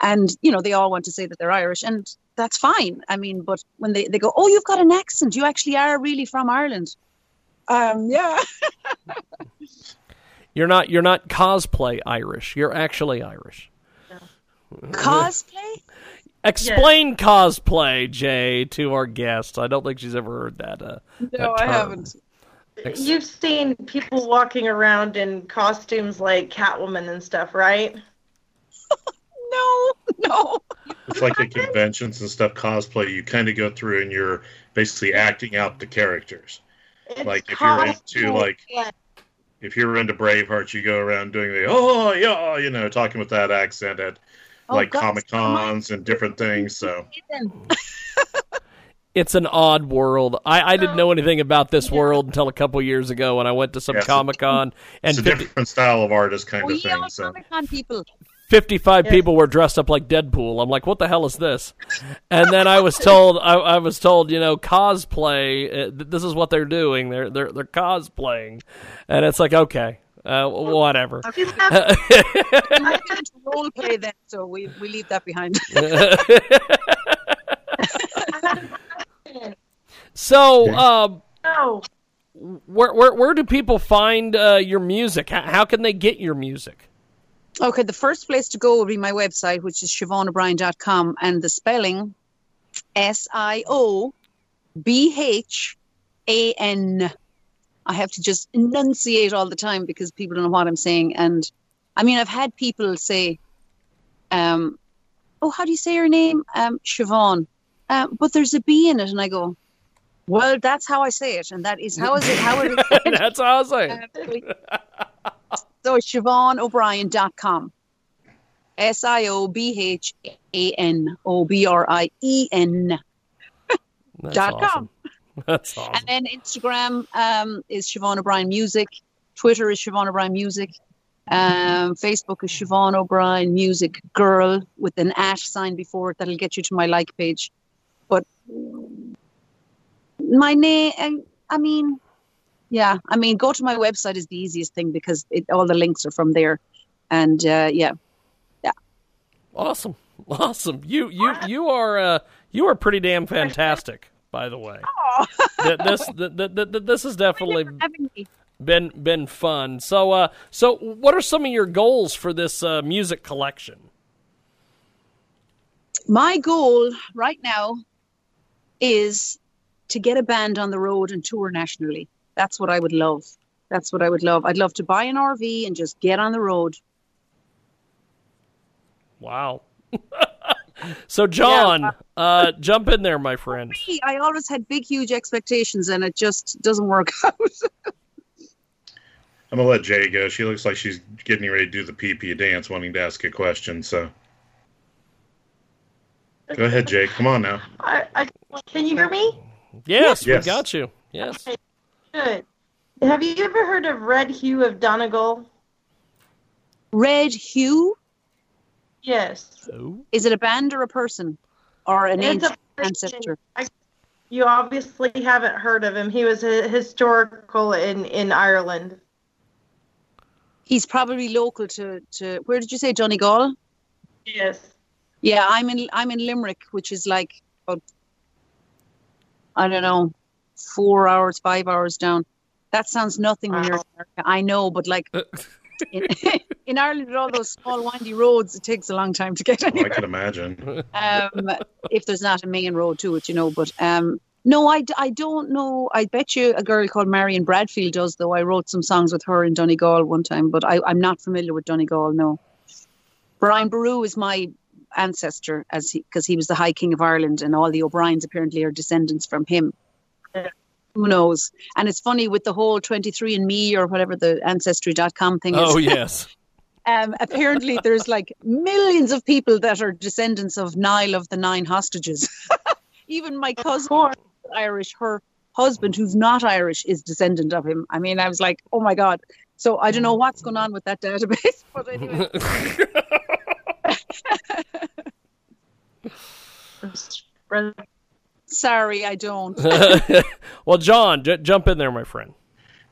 and you know they all want to say that they're Irish, and that's fine. I mean, but when they, they go, oh, you've got an accent. You actually are really from Ireland. Um, yeah. [LAUGHS] You're not you're not cosplay Irish. You're actually Irish. Cosplay? [LAUGHS] Explain cosplay, Jay, to our guests. I don't think she's ever heard that. Uh, that No, I haven't. Ex- You've seen people walking around in costumes like Catwoman and stuff, right? [LAUGHS] No, no. It's like at conventions and stuff, cosplay. You kind of go through and you're basically acting out the characters. It's Like if you're into like if you're into Braveheart, you go around doing the oh yeah, you know, talking with that accent at Oh, like comic cons and different things. So [LAUGHS] It's an odd world. I, I didn't know anything about this world until a couple years ago when I went to some Yes. Comic Con [LAUGHS] and it's a 50, different style of artist kind We of thing. are So Comic Con people. 55 Yes. people were dressed up like Deadpool. I'm like, what the hell is this? And then I was told, I, I was told, you know, cosplay. Uh, th- this is what they're doing. They're they're they're cosplaying, and it's like, okay, uh, whatever. I'm not going to role play then, so we, we leave that behind. [LAUGHS] so, um, no. where where where do people find uh, your music? How, how can they get your music? Okay, the first place to go will be my website, which is SiobhanO'Brien.com, and the spelling S I O B H A N. I have to just enunciate all the time because people don't know what I'm saying. And I mean, I've had people say, um, Oh, how do you say your name? Um, Siobhan. Um, but there's a B in it. And I go, Well, that's how I say it. And that is how is it? How it [LAUGHS] is. That's how I say. it. [LAUGHS] So SiobhanO'Brien.com. S I O B H A N O B R I E N. Dot awesome. Com. [LAUGHS] That's awesome. And then Instagram um, is Siobhan O'Brien Music. Twitter is Siobhan O'Brien Music. Um, Facebook is Siobhan O'Brien Music Girl with an at sign before it. That'll get you to my like page. But my name, I mean, yeah, I mean, go to my website is the easiest thing because it, all the links are from there. And uh, yeah, Awesome, awesome. You you you are uh, you are pretty damn fantastic. By the way, Th- this th- th- th- th- this has definitely been been fun. So uh, so what are some of your goals for this uh, music collection? my goal right now is to get a band on the road and tour nationally. That's what I would love. That's what I would love. I'd love to buy an RV and just get on the road. Wow. [LAUGHS] so John, uh, jump in there, my friend. Me, I always had big, huge expectations, and it just doesn't work [LAUGHS] out. I'm gonna let Jay go. She looks like she's getting ready to do the PP dance, wanting to ask a question. So go ahead, Jay. Come on now. I, I, can you hear me? Yes, Yes. we got you. Yes. Good. Have you ever heard of Red Hugh of Donegal? Red Hugh, Yes. Oh. is it a band or a person or an It's ancient a ancestor? I, you obviously haven't heard of him. He was a historical in, in Ireland. He's probably local to, to where did you say Johnny Donegal? Yes. Yeah, I'm in I'm in Limerick, which is like about I don't know, four hours, five hours down. That sounds nothing when you're in America. I know, but like [LAUGHS] in, [LAUGHS] in Ireland with all those small windy roads, it takes a long time to get Oh, I anywhere. can imagine. Um, if there's not a main road to it, you know. But um, no, I don't know. I bet you a girl called Marion Bradfield does, though. I wrote some songs with her in Donegal one time, but I, I'm not familiar with Donegal. No. Brian Boru is my ancestor, as he because he was the High King of Ireland, and all the O'Briens apparently are descendants from him. Who knows? And it's funny with the whole 23andMe or whatever the Ancestry.com thing is. Oh [LAUGHS] yes. Um, apparently, there's like millions of people that are descendants of Niall of the Nine Hostages. [LAUGHS] Even my cousin, Irish, her husband, who's not Irish, is descendant of him. I mean, I was like, oh my god. So I don't know what's going on with that database, [LAUGHS] but anyway. Sorry, I don't. [LAUGHS] well, John, j- jump in there, my friend.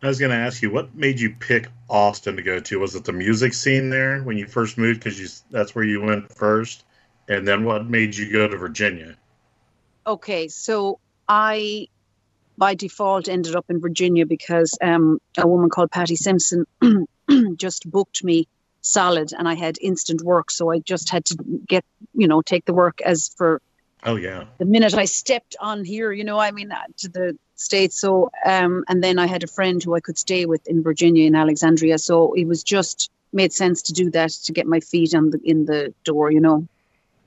I was going to ask you, what made you pick Austin to go to? Was it the music scene there when you first moved? Because you that's where you went first, and then what made you go to Virginia? Okay, so I by default ended up in Virginia because um, a woman called Patty Simpson [CLEARS THROAT] just booked me solid and I had instant work. So I just had to get, you know, take the work as for Oh yeah. the minute I stepped on here, you know, I mean, uh, to the States. So, um, and then I had a friend who I could stay with in Virginia, in Alexandria. So it was just made sense to do that to get my feet on the, in the door, you know.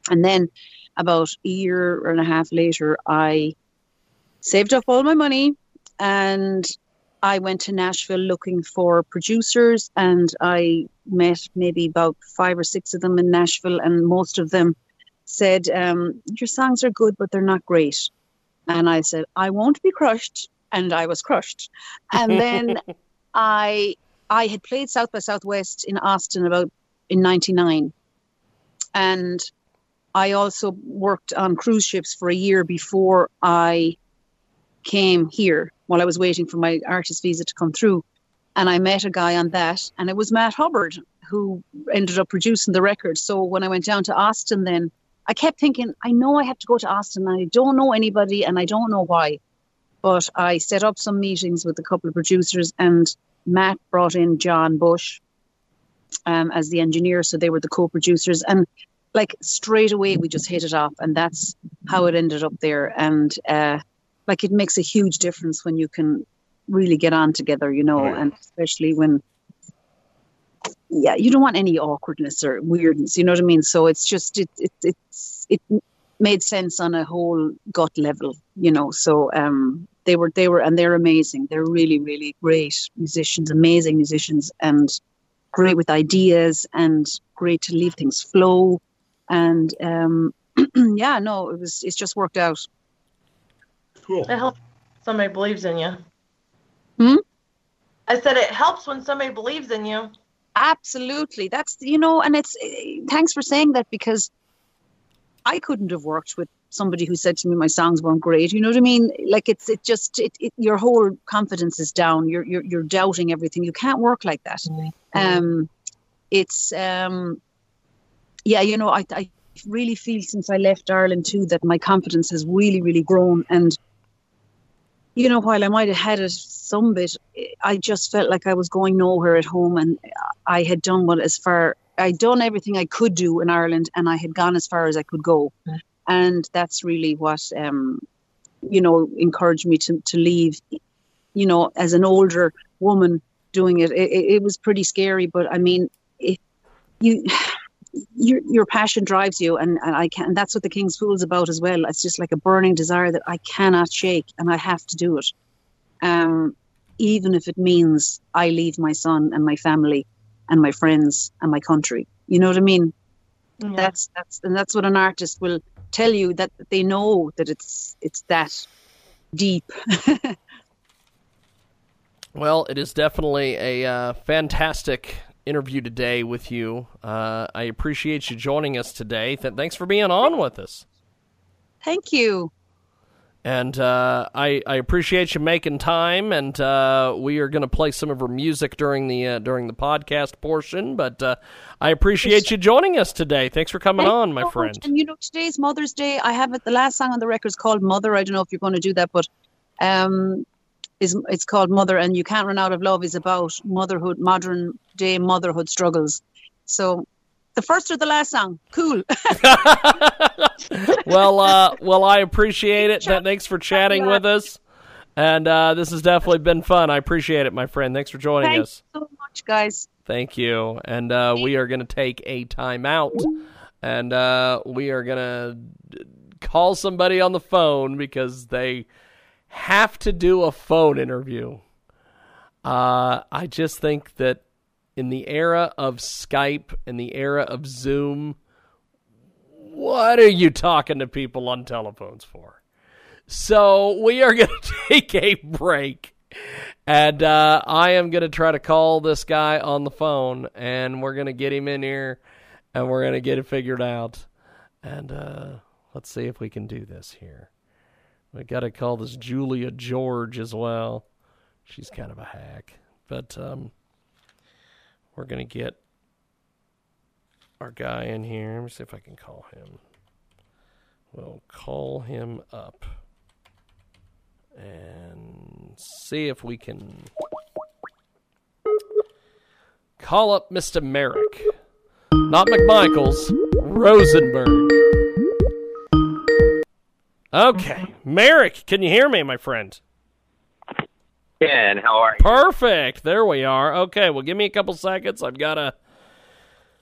And then about a year and a half later, I saved up all my money and I went to Nashville looking for producers and I met maybe about five or six of them in Nashville and most of them said, um, Your songs are good, but they're not great. And I said, I won't be crushed. And I was crushed. And then [LAUGHS] I I had played South by Southwest in Austin about in '99, and I also worked on cruise ships for a year before I came here while I was waiting for my artist visa to come through. And I met a guy on that, and it was Matt Hubbard who ended up producing the record. So when I went down to Austin, then I kept thinking, I know I have to go to Austin, and I don't know anybody, and I don't know why. But I set up some meetings with a couple of producers, and Matt brought in John Bush um, as the engineer, so they were the co-producers, and like straight away we just hit it off, and that's how it ended up there. And uh, like it makes a huge difference when you can really get on together, you know, and especially when yeah, you don't want any awkwardness or weirdness, you know what I mean? So it's just it it it's it made sense on a whole gut level, you know. So um they were they were and they're amazing. They're really, really great musicians, amazing musicians and great with ideas and great to leave things flow. And um [CLEARS THROAT] yeah, no, it was it's just worked out. Cool. It helps somebody believes in you. Hmm? I said it helps when somebody believes in you. Absolutely. That's, you know, and it's, eh, thanks for saying that because I couldn't have worked with somebody who said to me my songs weren't great. You know what I mean? Like it's, it just, it, it your whole confidence is down. You're, you're, you're doubting everything. You can't work like that. Um, it's, um, yeah, you know, I, I really feel since I left Ireland too that my confidence has really, really grown. And, you know, while I might have had it some bit, I just felt like I was going nowhere at home, and I had done what as far I'd done everything I could do in Ireland, and I had gone as far as I could go, and that's really what um, you know encouraged me to to leave. You know, as an older woman doing it, it, it was pretty scary, but I mean, it, you. Your, your passion drives you, and, and I can. And that's what the King's Fool is about as well. It's just like a burning desire that I cannot shake, and I have to do it. Um, even if it means I leave my son and my family and my friends and my country. You know what I mean? Yeah. That's that's and that's what an artist will tell you that they know that it's it's that deep. [LAUGHS] Well, it is definitely a uh, fantastic interview today with you. Uh, I appreciate you joining us today. Th- thanks for being on with us. Thank you. And uh, I, I appreciate you making time. And uh, we are going to play some of her music during the uh, during the podcast portion. But uh, I appreciate you joining us today. Thanks for coming Thank on, my so much. friend. And you know, today's Mother's Day. I have it. The last song on the record is called "Mother." I don't know if you're going to do that, but um, is it's called "Mother," and "You Can't Run Out of Love" is about motherhood, modern day motherhood struggles. So, the first or the last song, cool. [LAUGHS] well, uh, well, I appreciate it. Th- Thanks for chatting with us. And uh, this has definitely been fun. I appreciate it, my friend. Thanks for joining Thanks us. so much, guys. Thank you. And uh, we are going to take a timeout. And uh, we are going to call somebody on the phone because they have to do a phone interview. Uh, I just think that in the era of Skype, in the era of Zoom, what are you talking to people on telephones for? So we are going [LAUGHS] to take a break. And uh, I am going to try to call this guy on the phone, and we're going to get him in here, and we're going to get it figured out. And uh, let's see if we can do this here. We got to call this Julia George as well. She's kind of a hack, but um, we're going to get our guy in here. Let me see if I can call him. We'll call him up and see if we can call up Mr. Merrick. Not McMichaels, Rosenberg. Okay. Merrick, can you hear me, my friend? Ken, how are you? Perfect. There we are. Okay, well, give me a couple seconds. I've got to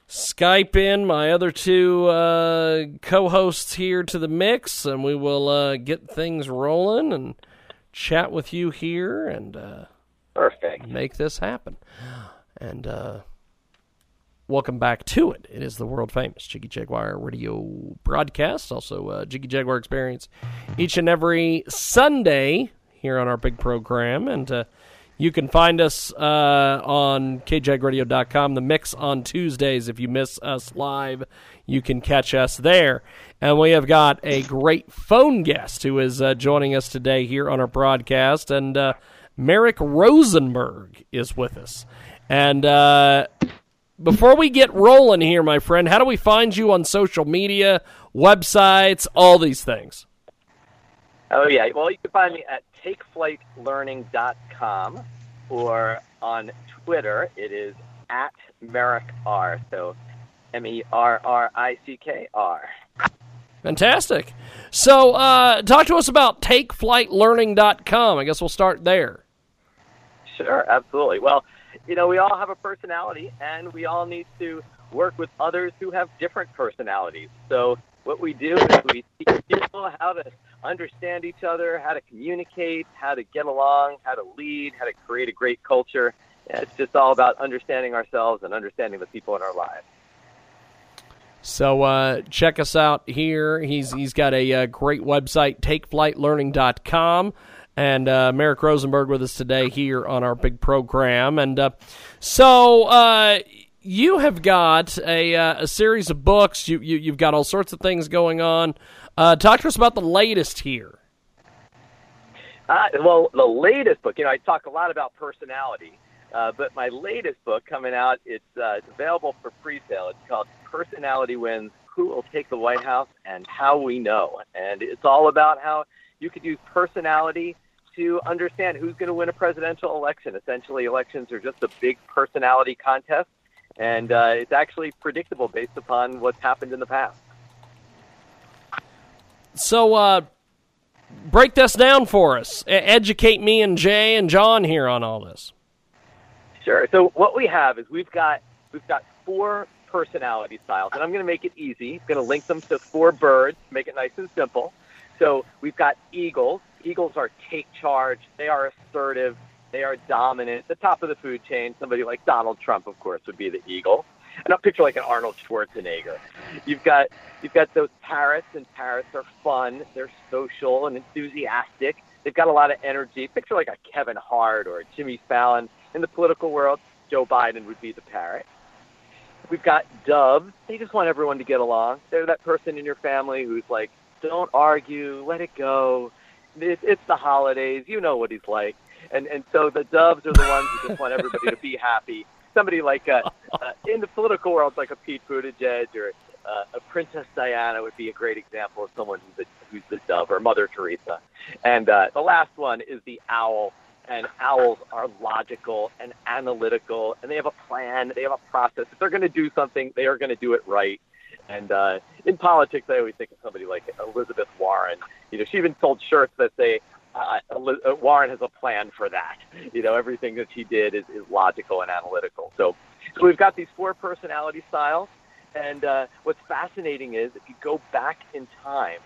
Skype in my other two uh, co hosts here to the mix, and we will uh, get things rolling and chat with you here and uh, Perfect. make this happen. And uh, welcome back to it. It is the world famous Jiggy Jaguar radio broadcast, also Jiggy Jaguar Experience, each and every Sunday here on our big program. And uh, you can find us uh, on kjagradio.com. The mix on Tuesdays. If you miss us live, you can catch us there. And we have got a great phone guest who is uh, joining us today here on our broadcast. And uh, Merrick Rosenberg is with us. And uh, before we get rolling here, my friend, how do we find you on social media, websites, all these things? Oh yeah. Well, you can find me at takeflightlearning.com or on Twitter. It is at Merrick R. So M E R R I C K R. Fantastic. So, uh, talk to us about takeflightlearning.com. I guess we'll start there. Sure, absolutely. Well, you know, we all have a personality, and we all need to work with others who have different personalities. So, what we do is we teach people how to understand each other, how to communicate, how to get along, how to lead, how to create a great culture. It's just all about understanding ourselves and understanding the people in our lives. So uh, check us out here. He's he's got a, uh great website, takeflightlearning.com. And uh, Merrick Rosenberg with us today here on our big program. And uh, so uh, you have got a, uh, a series of books. You, you you've got all sorts of things going on. Uh, talk to us about the latest here. Uh, well, the latest book, you know, I talk a lot about personality, but my latest book coming out, it's, it's available for pre-sale. It's called Personality Wins: Who Will Take the White House and How We Know. And it's all about how you could use personality to understand who's going to win a presidential election. Essentially, elections are just a big personality contest, and uh, it's actually predictable based upon what's happened in the past. So uh, break this down for us. E- educate me and Jay and John here on all this. Sure. So what we have is we've got we've got four personality styles, and I'm going to make it easy. I'm going to link them to four birds, make it nice and simple. So we've got eagles. Eagles are take charge. They are assertive. They are dominant. The top of the food chain. Somebody like Donald Trump, of course, would be the eagle. And I'll picture like an Arnold Schwarzenegger. You've got you've got those parrots, and parrots are fun. They're social and enthusiastic. They've got a lot of energy. Picture like a Kevin Hart or a Jimmy Fallon. In the political world, Joe Biden would be the parrot. We've got doves. They just want everyone to get along. They're that person in your family who's like, don't argue, let it go. It, it's the holidays. You know what he's like. And and so the doves are the ones who just want everybody to be happy. Somebody like uh, uh, in the political world, like a Pete Buttigieg or uh, a Princess Diana would be a great example of someone who's the, who's the dove, or Mother Teresa. And uh, the last one is the owl. And owls are logical and analytical, and they have a plan. They have a process. If they're going to do something, they are going to do it right. And uh, in politics, I always think of somebody like Elizabeth Warren. You know, she even sold shirts that say uh, uh, Warren has a plan for that. You know, everything that she did is, is logical and analytical. So, so we've got these four personality styles. And uh, what's fascinating is if you go back in time,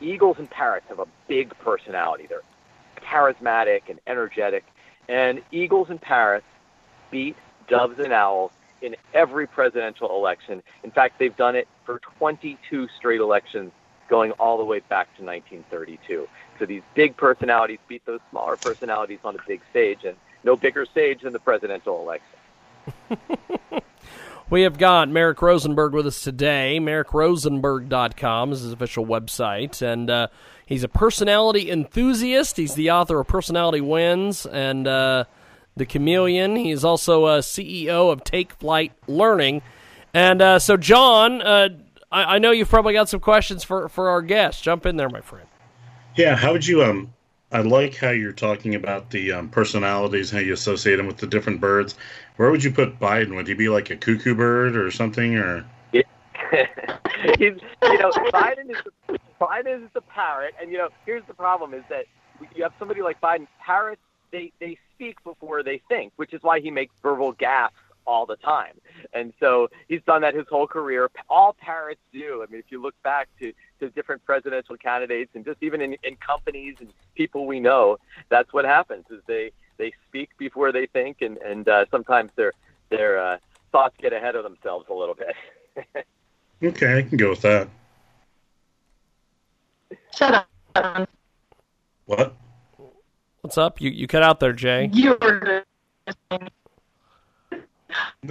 eagles and parrots have a big personality. They're charismatic and energetic. And eagles and parrots beat doves and owls in every presidential election. In fact, they've done it for 22 straight elections going all the way back to 1932. So these big personalities beat those smaller personalities on a big stage, and no bigger stage than the presidential election. [LAUGHS] We have got Merrick Rosenberg with us today. MerrickRosenberg.com is his official website. And uh, he's a personality enthusiast. He's the author of Personality Wins and uh, The Chameleon. He is also a CEO of Take Flight Learning. And uh, so, John, uh, I, I know you've probably got some questions for for our guests. Jump in there, my friend. Yeah, how would you um? I like how you're talking about the um, personalities, how you associate them with the different birds. Where would you put Biden? Would he be like a cuckoo bird or something, or? [LAUGHS] He's, you know, Biden is the, Biden is the parrot, and you know, here's the problem: is that you have somebody like Biden. Parrots, they they speak before they think, which is why he makes verbal gaffes all the time. And so he's done that his whole career. All parrots do. I mean, if you look back to, to different presidential candidates and just even in, in companies and people we know, that's what happens is they, they speak before they think and, and uh, sometimes their, their uh, thoughts get ahead of themselves a little bit. [LAUGHS] okay, I can go with that. Shut up. What? What's up? You you cut out there, Jay. You were No,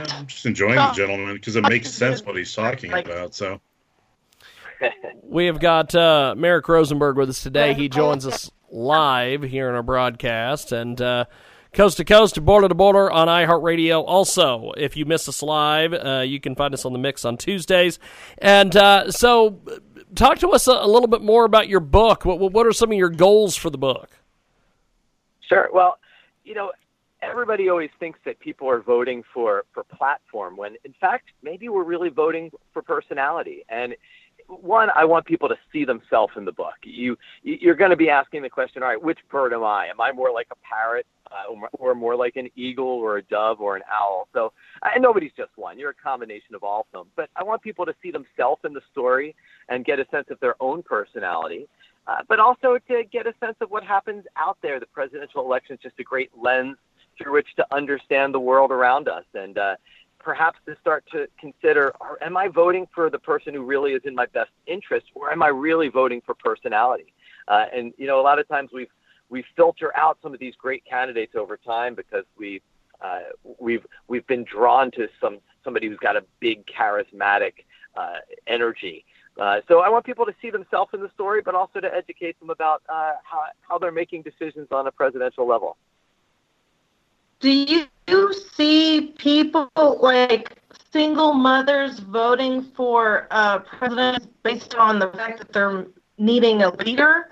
I'm just enjoying the gentleman because it makes sense what he's talking about. So We have got uh, Merrick Rosenberg with us today. He joins us live here in our broadcast and uh, coast to coast, border to border on iHeartRadio. Also, if you miss us live, uh, you can find us on the mix on Tuesdays. And uh, so, talk to us a, a little bit more about your book. What, what are some of your goals for the book? Sure. Well, you know, everybody always thinks that people are voting for for platform when in fact maybe we're really voting for personality. And one i want people to see themselves in the book. You you're going to be asking the question all right which bird am i? Am i more like a parrot uh, or more like an eagle or a dove or an owl? So and nobody's just one. You're a combination of all of them. But i want people to see themselves in the story and get a sense of their own personality uh, but also to get a sense of what happens out there. The presidential election is just a great lens through which to understand the world around us and uh, perhaps to start to consider am I voting for the person who really is in my best interest or am I really voting for personality? Uh, and, you know, a lot of times we we filter out some of these great candidates over time because we uh, we've we've been drawn to some somebody who's got a big charismatic uh, energy. Uh, so I want people to see themselves in the story, but also to educate them about uh, how how they're making decisions on a presidential level. Do you see people like single mothers voting for uh, presidents based on the fact that they're needing a leader?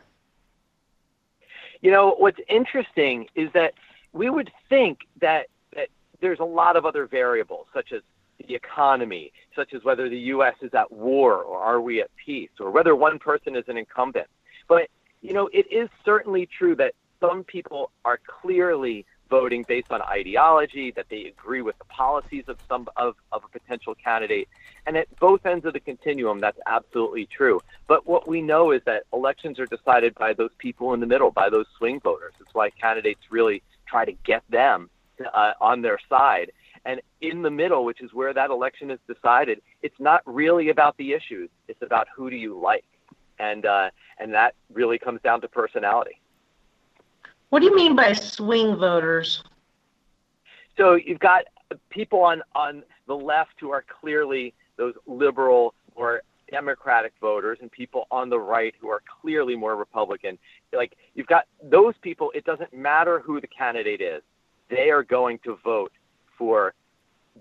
You know, what's interesting is that we would think that, that there's a lot of other variables, such as the economy, such as whether the U.S. is at war or are we at peace, or whether one person is an incumbent. But, you know, it is certainly true that some people are clearly voting based on ideology, that they agree with the policies of some of, of a potential candidate. And at both ends of the continuum, that's absolutely true. But what we know is that elections are decided by those people in the middle, by those swing voters. That's why candidates really try to get them uh, on their side. And in the middle, which is where that election is decided, it's not really about the issues. It's about who do you like, and uh, and that really comes down to personality. What do you mean by swing voters? So you've got people on on the left who are clearly those liberal or Democratic voters, and people on the right who are clearly more Republican. Like you've got those people. It doesn't matter who the candidate is; they are going to vote for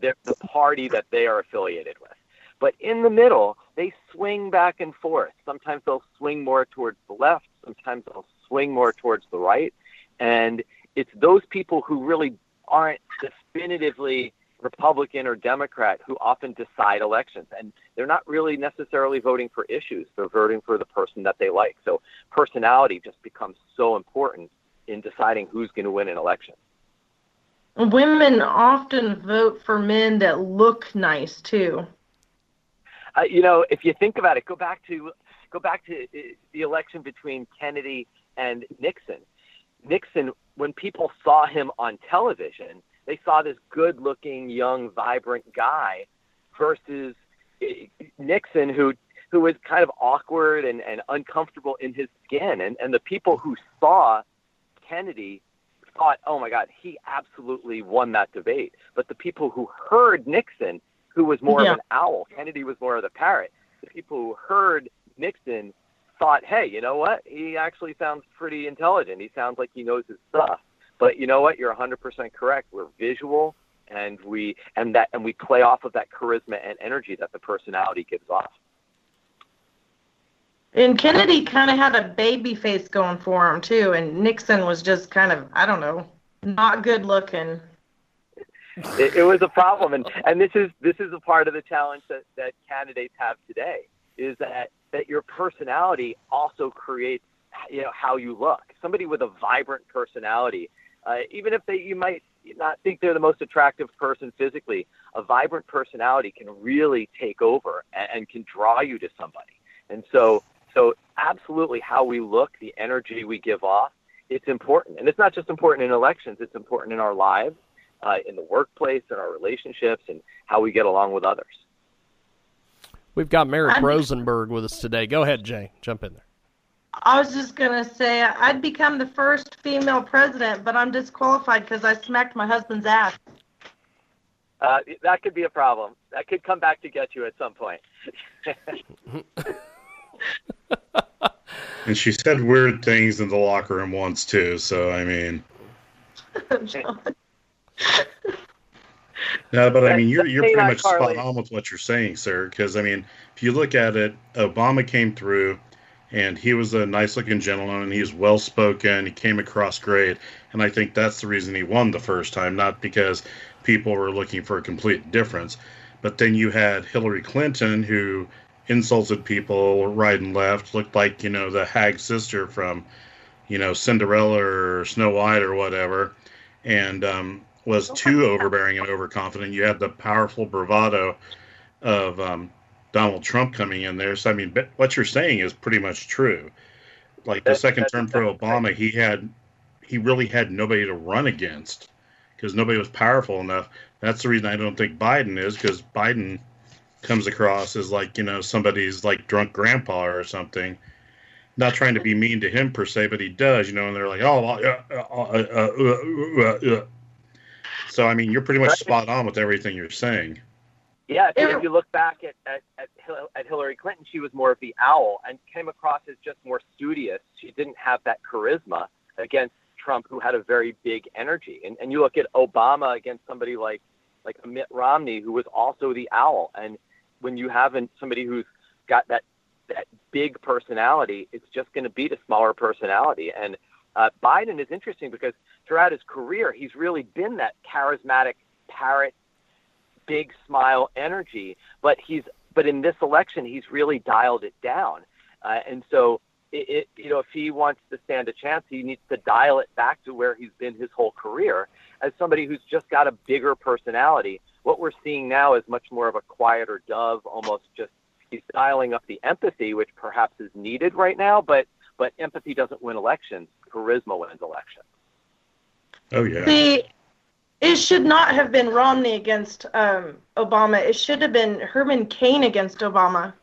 the, the party that they are affiliated with. But in the middle, they swing back and forth. Sometimes they'll swing more towards the left, sometimes they'll swing more towards the right. And it's those people who really aren't definitively Republican or Democrat who often decide elections. And they're not really necessarily voting for issues, they're voting for the person that they like. So personality just becomes so important in deciding who's going to win an election. Women often vote for men that look nice too. Uh, you know, if you think about it, go back to go back to uh, the election between Kennedy and Nixon. Nixon, when people saw him on television, they saw this good-looking, young, vibrant guy versus uh, Nixon, who who was kind of awkward and, and uncomfortable in his skin. And and the people who saw Kennedy thought, oh my God, he absolutely won that debate. But the people who heard Nixon, who was more Yeah. of an owl, Kennedy was more of the parrot. The people who heard Nixon thought, hey, you know what? He actually sounds pretty intelligent. He sounds like he knows his stuff. But you know what? You're 100% correct. We're visual, and we and that and we play off of that charisma and energy that the personality gives off. And Kennedy kind of had a baby face going for him too, and Nixon was just kind of I don't know, not good looking. it, it was a problem, and and this is this is a part of the challenge that that candidates have today is that that your personality also creates you know how you look. Somebody with a vibrant personality, uh, even if they you might not think they're the most attractive person physically, a vibrant personality can really take over and, and can draw you to somebody. And so so absolutely how we look, the energy we give off, it's important. And it's not just important in elections, it's important in our lives, uh, in the workplace, in our relationships, and how we get along with others. We've got Merrick I'm- Rosenberg with us today. Go ahead, Jay. Jump in there. I was just gonna say I'd become the first female president, but I'm disqualified because I smacked my husband's ass. Uh, that could be a problem. That could come back to get you at some point. [LAUGHS] And she said weird things in the locker room once too. So I mean, [LAUGHS] no, but I mean, you're you're pretty much spot on with what you're saying, sir. Because I mean, if you look at it, Obama came through, and he was a nice-looking gentleman, and he was well-spoken. He came across great, and I think that's the reason he won the first time, not because people were looking for a complete difference. But then you had Hillary Clinton, who insulted people right and left, looked like you know the hag sister from, you know, Cinderella or Snow White or whatever, and um, was too overbearing and overconfident. You had the powerful bravado of um, Donald Trump coming in there. So I mean, what you're saying is pretty much true. Like the second term for Obama, he had he really had nobody to run against because nobody was powerful enough. That's the reason I don't think Biden is because Biden comes across as like you know somebody's like drunk grandpa or something. Not trying to be mean to him per se, but he does, you know. And they're like, oh, uh, uh, uh, uh, uh, uh. so I mean, you're pretty much spot on with everything you're saying. Yeah, if you, if you look back at, at, at, at Hillary Clinton, she was more of the owl and came across as just more studious. She didn't have that charisma against Trump, who had a very big energy. And, and you look at Obama against somebody like like Mitt Romney, who was also the owl. And when you have somebody who's got that that big personality, it's just going to beat a smaller personality. And uh, Biden is interesting because throughout his career, he's really been that charismatic parrot big smile energy, but he's but in this election he's really dialed it down, uh, and so it, it you know if he wants to stand a chance, he needs to dial it back to where he's been his whole career as somebody who's just got a bigger personality. What we're seeing now is much more of a quieter dove, almost just he's dialing up the empathy, which perhaps is needed right now, but but empathy doesn't win elections. Charisma wins elections. Oh yeah. See, it should not have been Romney against um, Obama. It should have been Herman Cain against Obama.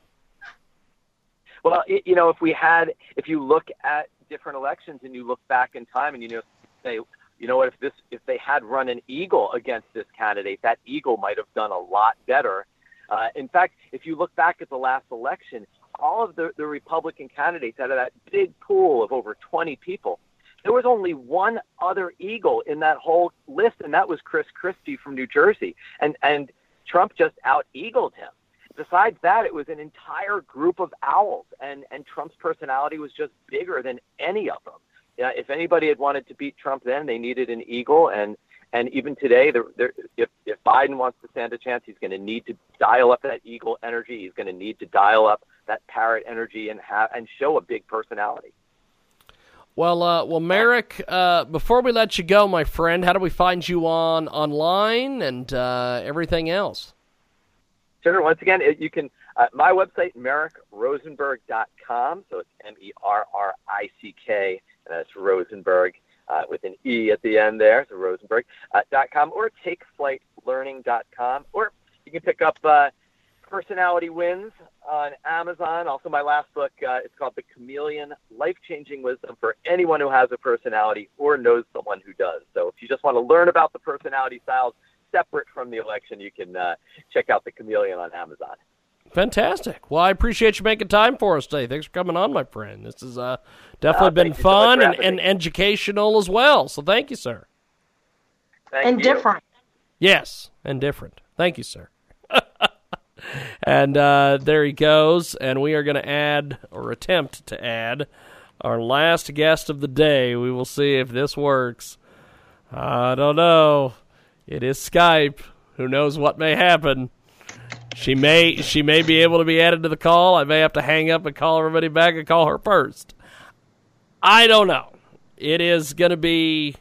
Well, it, you know, if we had, if you look at different elections and you look back in time and you know, say, you know what, if this, if they had run an eagle against this candidate, that eagle might have done a lot better. Uh, in fact, if you look back at the last election, all of the, the Republican candidates out of that big pool of over 20 people, there was only one other eagle in that whole list, and that was Chris Christie from New Jersey. And and Trump just out eagled him. Besides that, it was an entire group of owls, and and Trump's personality was just bigger than any of them. Yeah, if anybody had wanted to beat Trump then, they needed an eagle, and and even today, there, there, if if Biden wants to stand a chance, he's going to need to dial up that eagle energy. He's going to need to dial up that parrot energy and have and show a big personality. Well, uh, well, Merrick. Uh, before we let you go, my friend, how do we find you on online and uh, everything else? Sure. Once again, it, you can uh, my website merrickrosenberg.com. So it's M E R R I C K, that's Rosenberg uh, with an E at the end there. So Rosenberg uh, dot com or takeflightlearning.com, or you can pick up uh, Personality Wins on Amazon. Also, my last book. Uh, it's called The Chameleon: Life Changing Wisdom for anyone who has a personality or knows someone who does. So if you just want to learn about the personality styles separate from the election, you can uh, check out The Chameleon on Amazon. Fantastic. Well, I appreciate you making time for us today. Thanks for coming on, my friend. This has uh, definitely Uh, been thank you so fun and, and educational as well. So thank you, sir. Thank and you. different. Yes, and different. Thank you, sir. [LAUGHS] and uh, there he goes. And we are going to add or attempt to add our last guest of the day. We will see if this works. I don't know. It is Skype. Who knows what may happen? She may she may be able to be added to the call. I may have to hang up and call everybody back and call her first. I don't know. It is going to be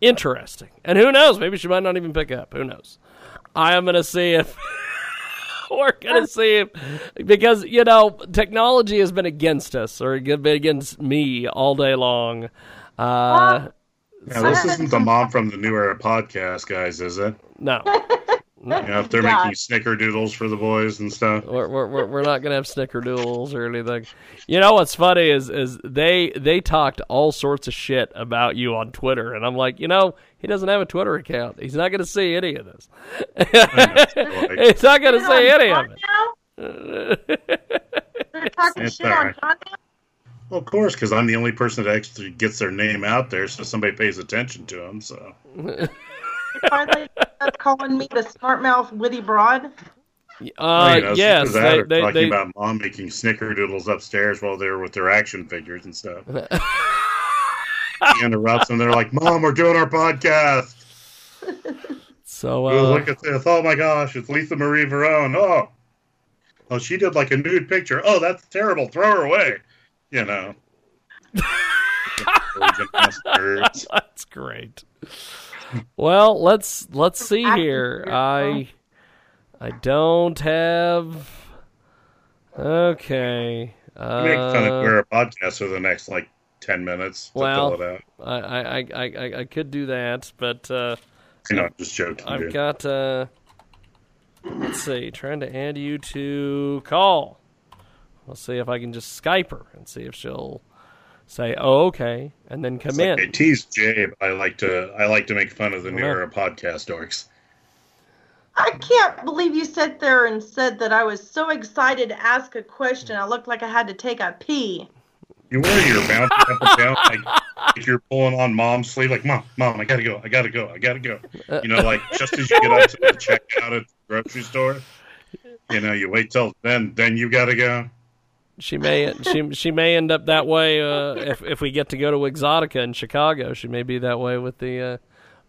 interesting. And who knows? Maybe she might not even pick up. Who knows? I am going to see if [LAUGHS] we're going to see if because you know technology has been against us or been against me all day long. Uh, Now, this isn't the mom from the New Era podcast, guys, is it? no. [LAUGHS] You know, if they're God. making snickerdoodles for the boys and stuff. We're, we're, we're, we're not gonna have snickerdoodles or anything. You know what's funny is is they they talked all sorts of shit about you on Twitter, and I'm like, you know, he doesn't have a Twitter account. He's not gonna see any of this. [LAUGHS] He's not gonna see any of it. They're talking shit on. John now? Well, of course, because I'm the only person that actually gets their name out there, so somebody pays attention to them. So They [LAUGHS] finally calling me the smart mouth witty broad. Uh, you know, yes, they or they, talking they about mom making snickerdoodles upstairs while they're with their action figures and stuff. [LAUGHS] he interrupts and they're like, "Mom, we're doing our podcast." so Oh, uh, look at this! Oh my gosh, it's Lisa Marie Verone. Oh, oh, she did like a nude picture. Oh, that's terrible. Throw her away. You know. [LAUGHS] That's great. Well, let's let's see here. I I don't have. Okay. Uh, Make fun of Queer podcast for the next like ten minutes to well, fill it out. I, I, I, I, I could do that, but uh, You know, I'm just joking. I've dude. got. Uh, let's see, trying to add you to call. Let's see if I can just Skype her and see if she'll say, "Oh, okay," and then come It's like in. I tease Jay, but I like to I like to make fun of the Yeah. newer podcast dorks. I can't believe you sat there and said that I was so excited to ask a question. I looked like I had to take a pee. You wear your bouncing up and down like, like you're pulling on mom's sleeve, like mom, mom, I gotta go, I gotta go, I gotta go. You know, like just as you get out to the checkout at the grocery store, you know, you wait till then, then you gotta go. She may she she may end up that way uh, [LAUGHS] if if we get to go to Exotica in Chicago. She may be that way with the uh,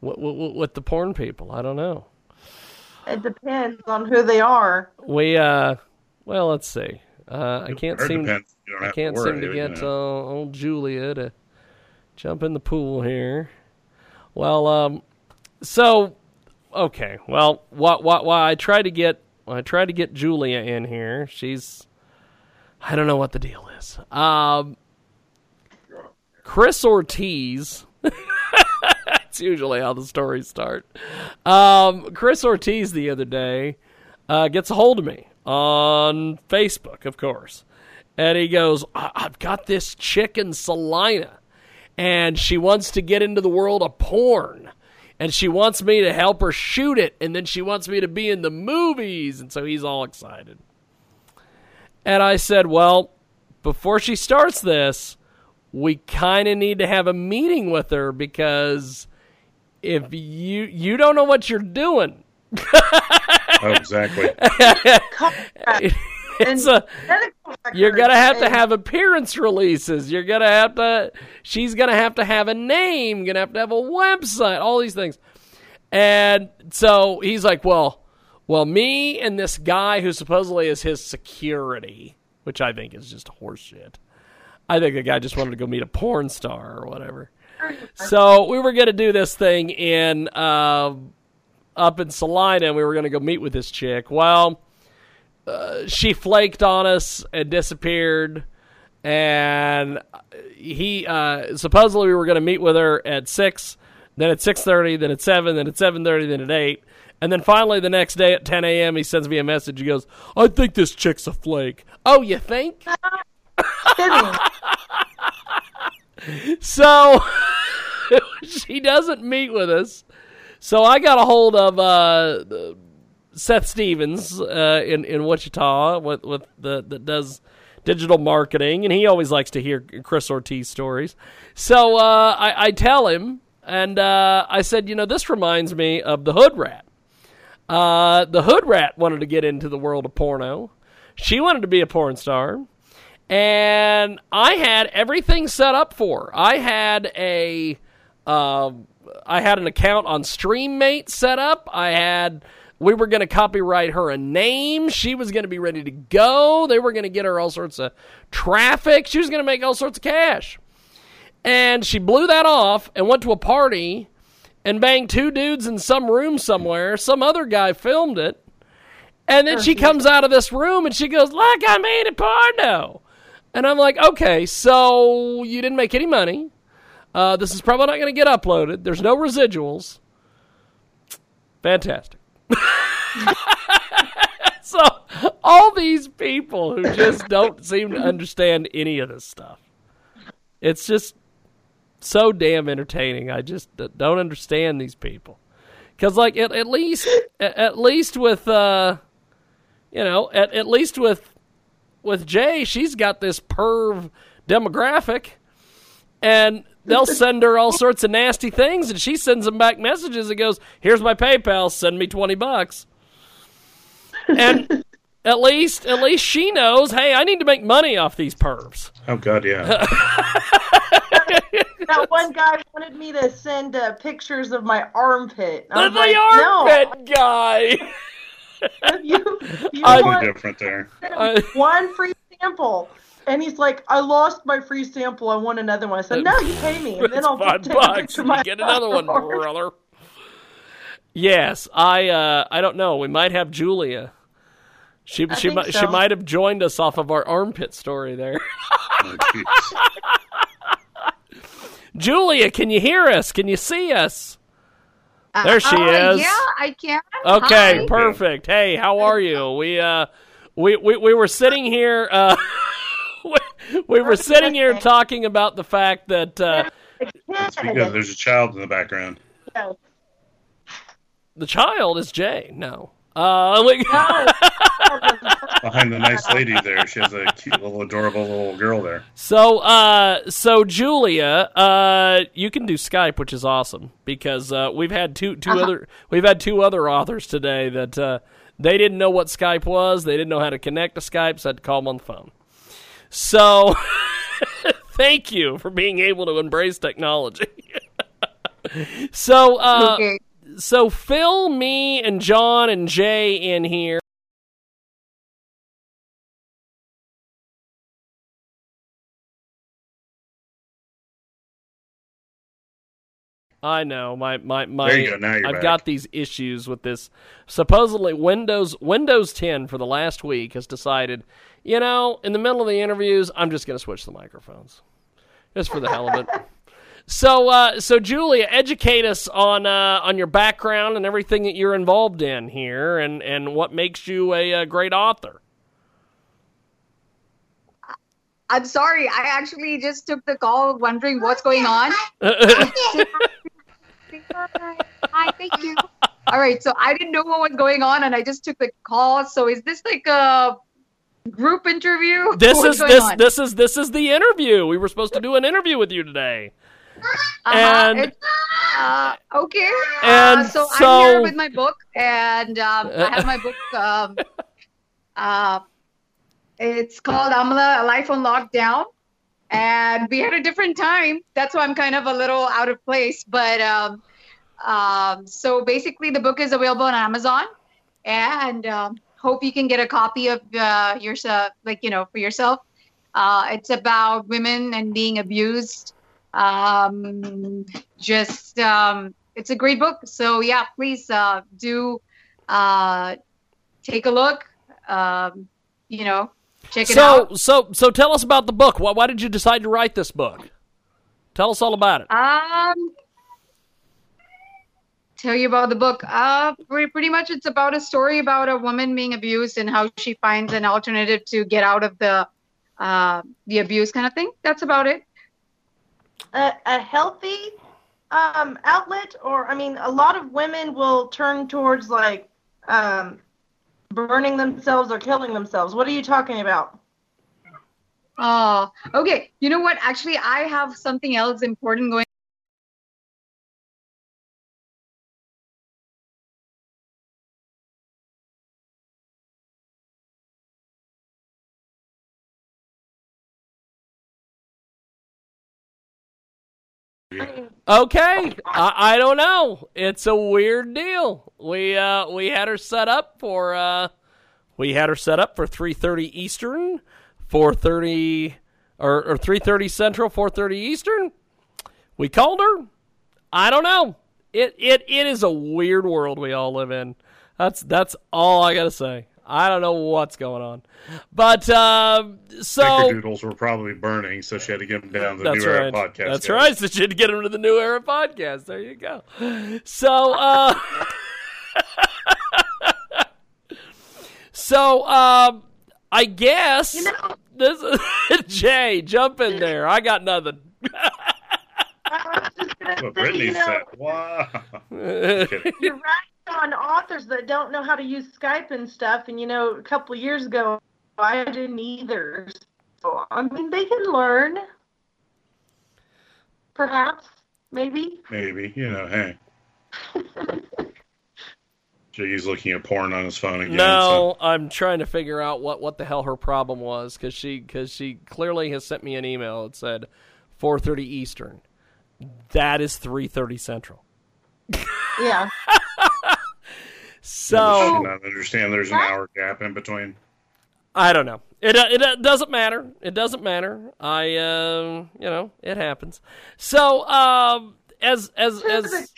with, with, with the porn people. I don't know. It depends on who they are. We uh, well, let's see. Uh, I can't seem depends. I can't to seem worry, to you get uh, old Julia to jump in the pool here. Well, um, so okay. Well, what what why I tried to get I tried to get Julia in here. She's I don't know what the deal is. Um, Chris Ortiz. [LAUGHS] That's usually how the stories start. Um, Chris Ortiz the other day uh, gets a hold of me on Facebook, of course, and he goes, I- "I've got this chick in Salina, and she wants to get into the world of porn." And she wants me to help her shoot it, and then she wants me to be in the movies. And so he's all excited. And I said, Well, before she starts this, we kind of need to have a meeting with her because if you you don't know what you're doing, Oh, exactly. [LAUGHS] it's a you're gonna have to have appearance releases. You're gonna have to. She's gonna have to have a name. Gonna have to have a website. All these things. And so he's like, well, well, me and this guy who supposedly is his security, which I think is just horseshit. I think the guy just wanted to go meet a porn star or whatever. So we were gonna do this thing in uh, up in Salina, and we were gonna go meet with this chick. Well uh, she flaked on us and disappeared and he uh, supposedly we were going to meet with her at 6 then at 6.30 then at 7 then at 7.30 then at 8 and then finally the next day at 10 a.m he sends me a message. He goes i think this chick's a flake. Oh you think? [LAUGHS] So [LAUGHS] she doesn't meet with us. So i got a hold of uh, Seth Stevens uh, in in Wichita with with the that does digital marketing, and he always likes to hear Chris Ortiz stories. So uh, I, I tell him, and uh, I said, you know, this reminds me of the Hood Rat. Uh, the hood rat wanted to get into the world of porno. She wanted to be a porn star. And I had everything set up for her. I had a, uh, I had an account on Streamate set up. I had, we were going to copyright her a name. She was going to be ready to go. They were going to get her all sorts of traffic. She was going to make all sorts of cash. And she blew that off and went to a party and banged two dudes in some room somewhere. Some other guy filmed it. And then she comes out of this room and she goes, Look, I made a porno. And I'm like, Okay, so you didn't make any money. Uh, this is probably not going to get uploaded. There's no residuals. Fantastic. [LAUGHS] so, all these people who just don't seem to understand any of this stuff. It's just so damn entertaining. I just don't understand these people. Cuz like at, at least [LAUGHS] at, at least with uh you know, at, at least with with Jay, she's got this perv demographic and they'll [LAUGHS] send her all sorts of nasty things and she sends them back messages and goes, "Here's my PayPal, send me 20 bucks." And [LAUGHS] at least at least she knows, "Hey, I need to make money off these pervs." Oh God, yeah. That one guy wanted me to send uh, pictures of my armpit. I The, like, the armpit guy. No, if you, if you Totally want different there. One free sample. And he's like, I lost my free sample. I want another one. I said, No, you pay me, and then I'll five take bucks. picture my get another one, [LAUGHS] brother. Yes, I. Uh, I don't know. We might have Julia. She I she think might she might have joined us off of our armpit story there. Oh, jeez. [LAUGHS] Julia, can you hear us? Can you see us? There she Uh, is. Yeah, I can. Okay, Hi. perfect. Hey, how are you? We uh we we, we were sitting here uh [LAUGHS] we, we were sitting here talking about the fact that uh It's because there's a child in the background. the child is Jay. No. Uh we, [LAUGHS] Behind the nice lady there, she has a cute little adorable little girl there. So, uh, so Julia, uh, you can do Skype, which is awesome because uh, we've had two two Uh-huh. other we've had two other authors today that uh, they didn't know what Skype was, they didn't know how to connect to Skype, so I had to call them on the phone. So, [LAUGHS] thank you for being able to embrace technology. [LAUGHS] so, uh, Okay. So Phil, me, and John and Jay in here. I know my my my. There you go, now you're I've back. got these issues with this. Supposedly, Windows Windows 10 for the last week has decided, you know, in the middle of the interviews, I'm just going to switch the microphones, just for the hell of it. [LAUGHS] So, uh, so Julia, educate us on uh, on your background and everything that you're involved in here, and and what makes you a, uh great author. I'm sorry. I actually just took the call wondering what's going on. [LAUGHS] Hi, thank you. All right, so I didn't know what was going on, and I just took the call. So is this like a group interview? This What's is this on? this is this is the interview. We were supposed to do an interview with you today. Uh-huh, and- uh, okay. and uh, so, so- I'm here with my book, and um, I have my book. [LAUGHS] Um, uh, it's called Amala: A Life on Lockdown, and we had a different time. That's why I'm kind of a little out of place. But um, um, so basically, the book is available on Amazon, and um, hope you can get a copy of uh, yourself, like you know, for yourself. Uh, it's about women and being abused. Um, just um, it's a great book. So yeah, please uh, do uh, take a look. Um, you know, check it out. so out. so so tell us about the book. Why, why did you decide to write this book? Tell us all about it. Um, tell you about the book. Uh, pretty, pretty much it's about a story about a woman being abused and how she finds an alternative to get out of the uh, the abuse kind of thing. That's about it. A, a healthy um, outlet, or I mean, a lot of women will turn towards like um, burning themselves or killing themselves. What are you talking about? Oh, okay. You know what? Actually, I have something else important going. Okay, I, I don't know. It's a weird deal. We uh we had her set up for uh we had her set up for three thirty Eastern, four thirty or or three thirty Central, four thirty Eastern. We called her. I don't know. It it it is a weird world we all live in. That's that's all I gotta say. I don't know what's going on, but uh, so Snickerdoodles were probably burning, so she had to get them down to the that's New Era podcast. That's guys. right. So she had to get them to the New Era podcast. There you go. So, uh, [LAUGHS] so um, I guess this is, [LAUGHS] Jay, jump in there. I got nothing. What Brittany said. Wow. [LAUGHS] You're right on authors that don't know how to use Skype and stuff. And you know, a couple of years ago, I didn't either. So I mean, they can learn. Perhaps, maybe. Maybe, you know, hey. [LAUGHS] Jiggy's looking at porn on his phone again. No, I'm trying to figure out what, what the hell her problem was because she because she clearly has sent me an email that said 4:30 Eastern. That is 3:30 Central. Yeah. [LAUGHS] So, I not understand there's an hour gap in between. I don't know. It it, it doesn't matter. It doesn't matter. I um you know it happens. So um as as as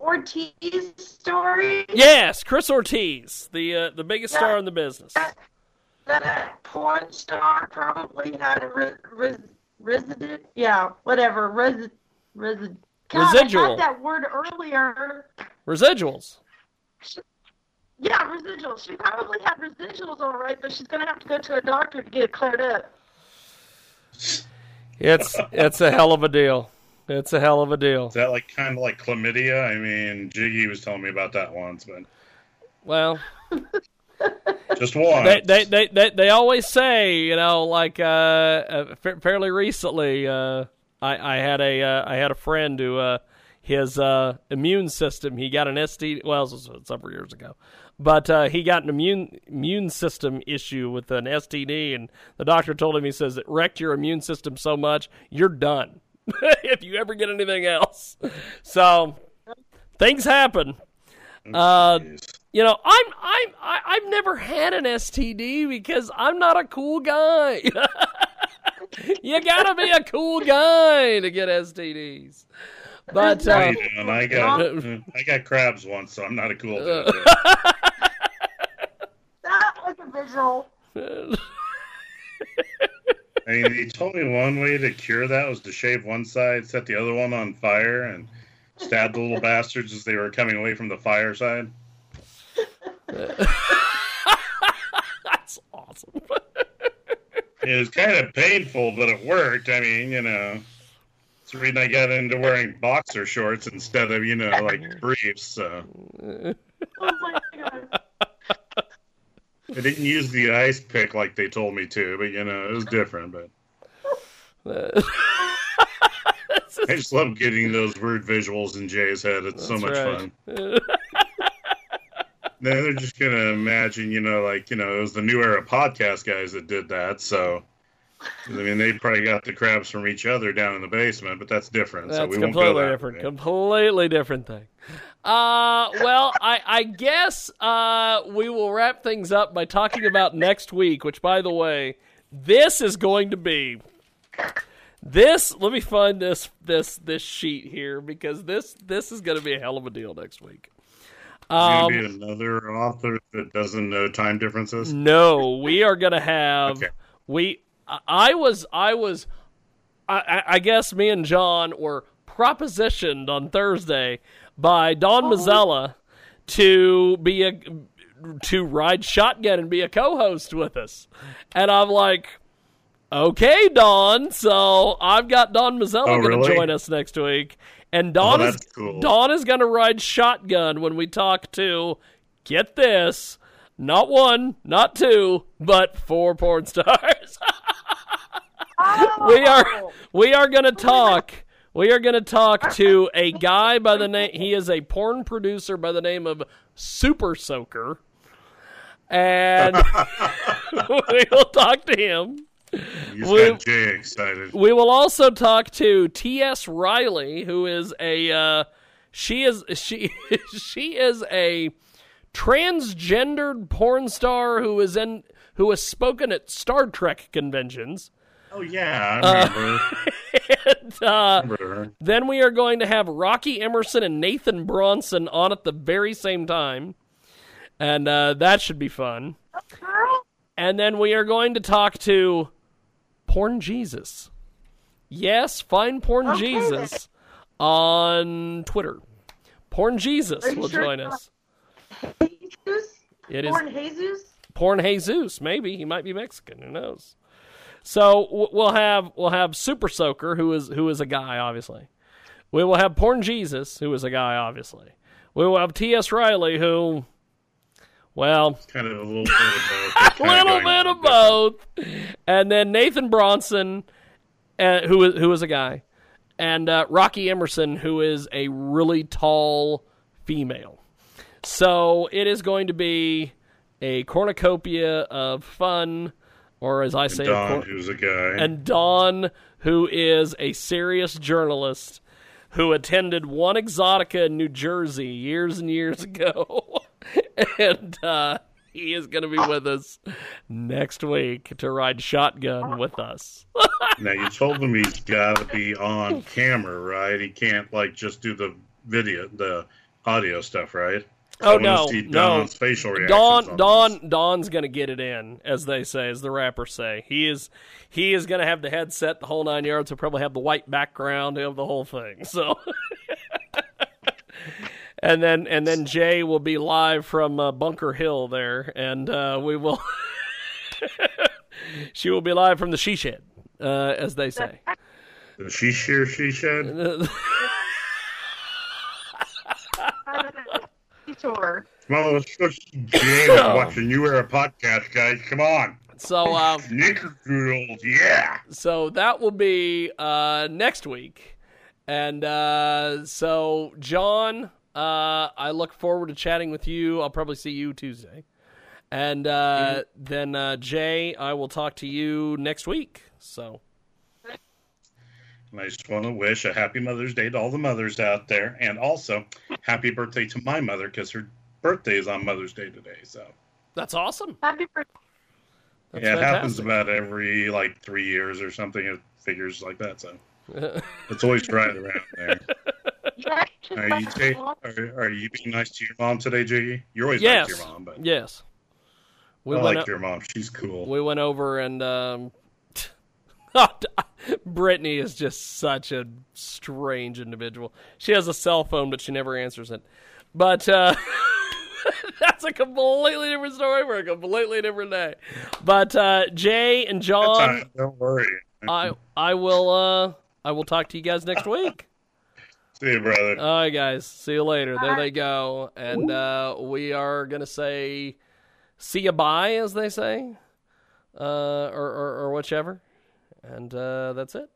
Ortiz story. yes, Chris Ortiz, the uh, the biggest star in the business. That a porn star probably had a re- res- resident. Yeah, whatever. Res- resi- God, Residual. I had that word earlier. Residuals. Yeah, residuals. She probably had residuals, all right, but she's gonna have to go to a doctor to get it cleared up. It's it's a hell of a deal. It's a hell of a deal. Is that like kind of like chlamydia? I mean, Jiggy was telling me about that once, but Well, [LAUGHS] just one. they, they they they they always say, you know, like uh, uh fairly recently, uh, I I had a uh, I had a friend who uh, his uh, immune system he got an STD. Well, this was several years ago, but uh, he got an immune immune system issue with an STD, and the doctor told him he says it wrecked your immune system so much you're done [LAUGHS] if you ever get anything else. So things happen. Uh, you know, I'm I'm I, I've never had an STD because I'm not a cool guy. [LAUGHS] you gotta be a cool guy to get STDs. But How uh, you doing? I got I got crabs once, so I'm not a cool dude. [LAUGHS] That was a visual. [LAUGHS] I mean, he told me one way to cure that was to shave one side, set the other one on fire, and stab the little [LAUGHS] bastards as they were coming away from the fireside. That's awesome. It was kind of painful, but it worked. I mean, you know, it's the reason I got into wearing boxer shorts instead of, you know, like [LAUGHS] briefs. So Oh my god. I didn't use the ice pick like they told me to, but you know, it was different. But [LAUGHS] I just love getting those weird visuals in Jay's head. It's so much That's fun. [LAUGHS] Then they're just gonna imagine, you know, like you know, it was the New Era podcast guys that did that. So, I mean, they probably got the crabs from each other down in the basement, but that's different. so That's we won't go completely different. way. Completely different thing. Uh, well, I, I guess uh, we will wrap things up by talking about next week. Which, by the way, this is going to be this. Let me find this this this sheet here because this this is going to be a hell of a deal next week. Um, be another author that doesn't know time differences. No, we are gonna have Okay. we. I- was I was, I, I- guess me and John were propositioned on Thursday by Don Mazzella to be a to ride shotgun and be a co-host with us, and I'm like. Okay, Don. So I've got Don Mazzella Oh, going to really? join us next week, and oh, Don Oh, is cool. Don is going to ride shotgun when we talk to. Get this, not one, not two, but four porn stars. [LAUGHS] we are [LAUGHS] we are going to talk. We are going to talk to a guy by the name. He is a porn producer by the name of Super Soaker, and [LAUGHS] we will talk to him. You We- got Jay excited. We will also talk to T.S. Riley, who is a uh, she is she [LAUGHS] she is a transgendered porn star who is in who has spoken at Star Trek conventions. Oh yeah, I Uh, remember. [LAUGHS] and, uh, remember then we are going to have Rocky Emerson and Nathan Bronson on at the very same time, and uh, that should be fun. And then we are going to talk to Porn Jesus. Yes, find Porn Okay. Jesus on Twitter. Porn Jesus will sure join us. Jesus? It is Born Jesus? Porn Jesus. Maybe he might be Mexican. Who knows? So we'll have we'll have Super Soaker, who is who is a guy, obviously. We will have Porn Jesus, who is a guy, obviously. We will have T.S. Riley, who, well, kind of a little bit of both. [LAUGHS] a little bit of both, and then Nathan Bronson, uh, who is who is a guy, and uh, Rocky Emerson, who is a really tall female. So it is going to be a cornucopia of fun, or as I say, a Don, who's a guy. and Don, who is a serious journalist who attended one Exotica in New Jersey years and years ago. [LAUGHS] and uh, he is going to be with us next week to ride shotgun with us. [LAUGHS] now you told him he's got to be on camera, right? He can't like just do the video, the audio stuff, right? Oh no, no! Don's facial reactions Don, on Don, Don's gonna get it in, as they say, as the rappers say. He is, he is gonna have the headset, the whole nine yards. He'll probably have the white background, he'll the whole thing. So, [LAUGHS] and then and then Jay will be live from uh, Bunker Hill there, and uh, we will. [LAUGHS] she will be live from the she shed, uh, as they say. The she shear she shed. [LAUGHS] Sure. Come on, let's go Jay watching you wear a podcast, guys. Come on. So, um, Snickerdoodles, yeah. So that will be uh, next week. And uh, so, John, uh, I look forward to chatting with you. I'll probably see you Tuesday. And uh, then, uh, Jay, I will talk to you next week. So, And I just want to wish a happy Mother's Day to all the mothers out there, and also happy birthday to my mother because her birthday is on Mother's Day today. So that's awesome. Happy birthday. That's yeah, it happens about every like three years or something. It figures like that. So [LAUGHS] it's always right around there. [LAUGHS] Are you, ta- are, are you being nice to your mom today, Jiggy? You're always yes. nice to your mom, but Yes. We I went like o- your mom. She's cool. We went over and um, [LAUGHS] Brittany is just such a strange individual. She has a cell phone, but she never answers it. But uh, [LAUGHS] that's a completely different story for a completely different day. But uh, Jay and John, all right, Don't worry. I I will uh, I will talk to you guys next [LAUGHS] week. See you, brother. All right, guys. See you later. There they go. And uh, we are going to say, see you bye, as they say, uh, or, or, or whichever. And uh, that's it.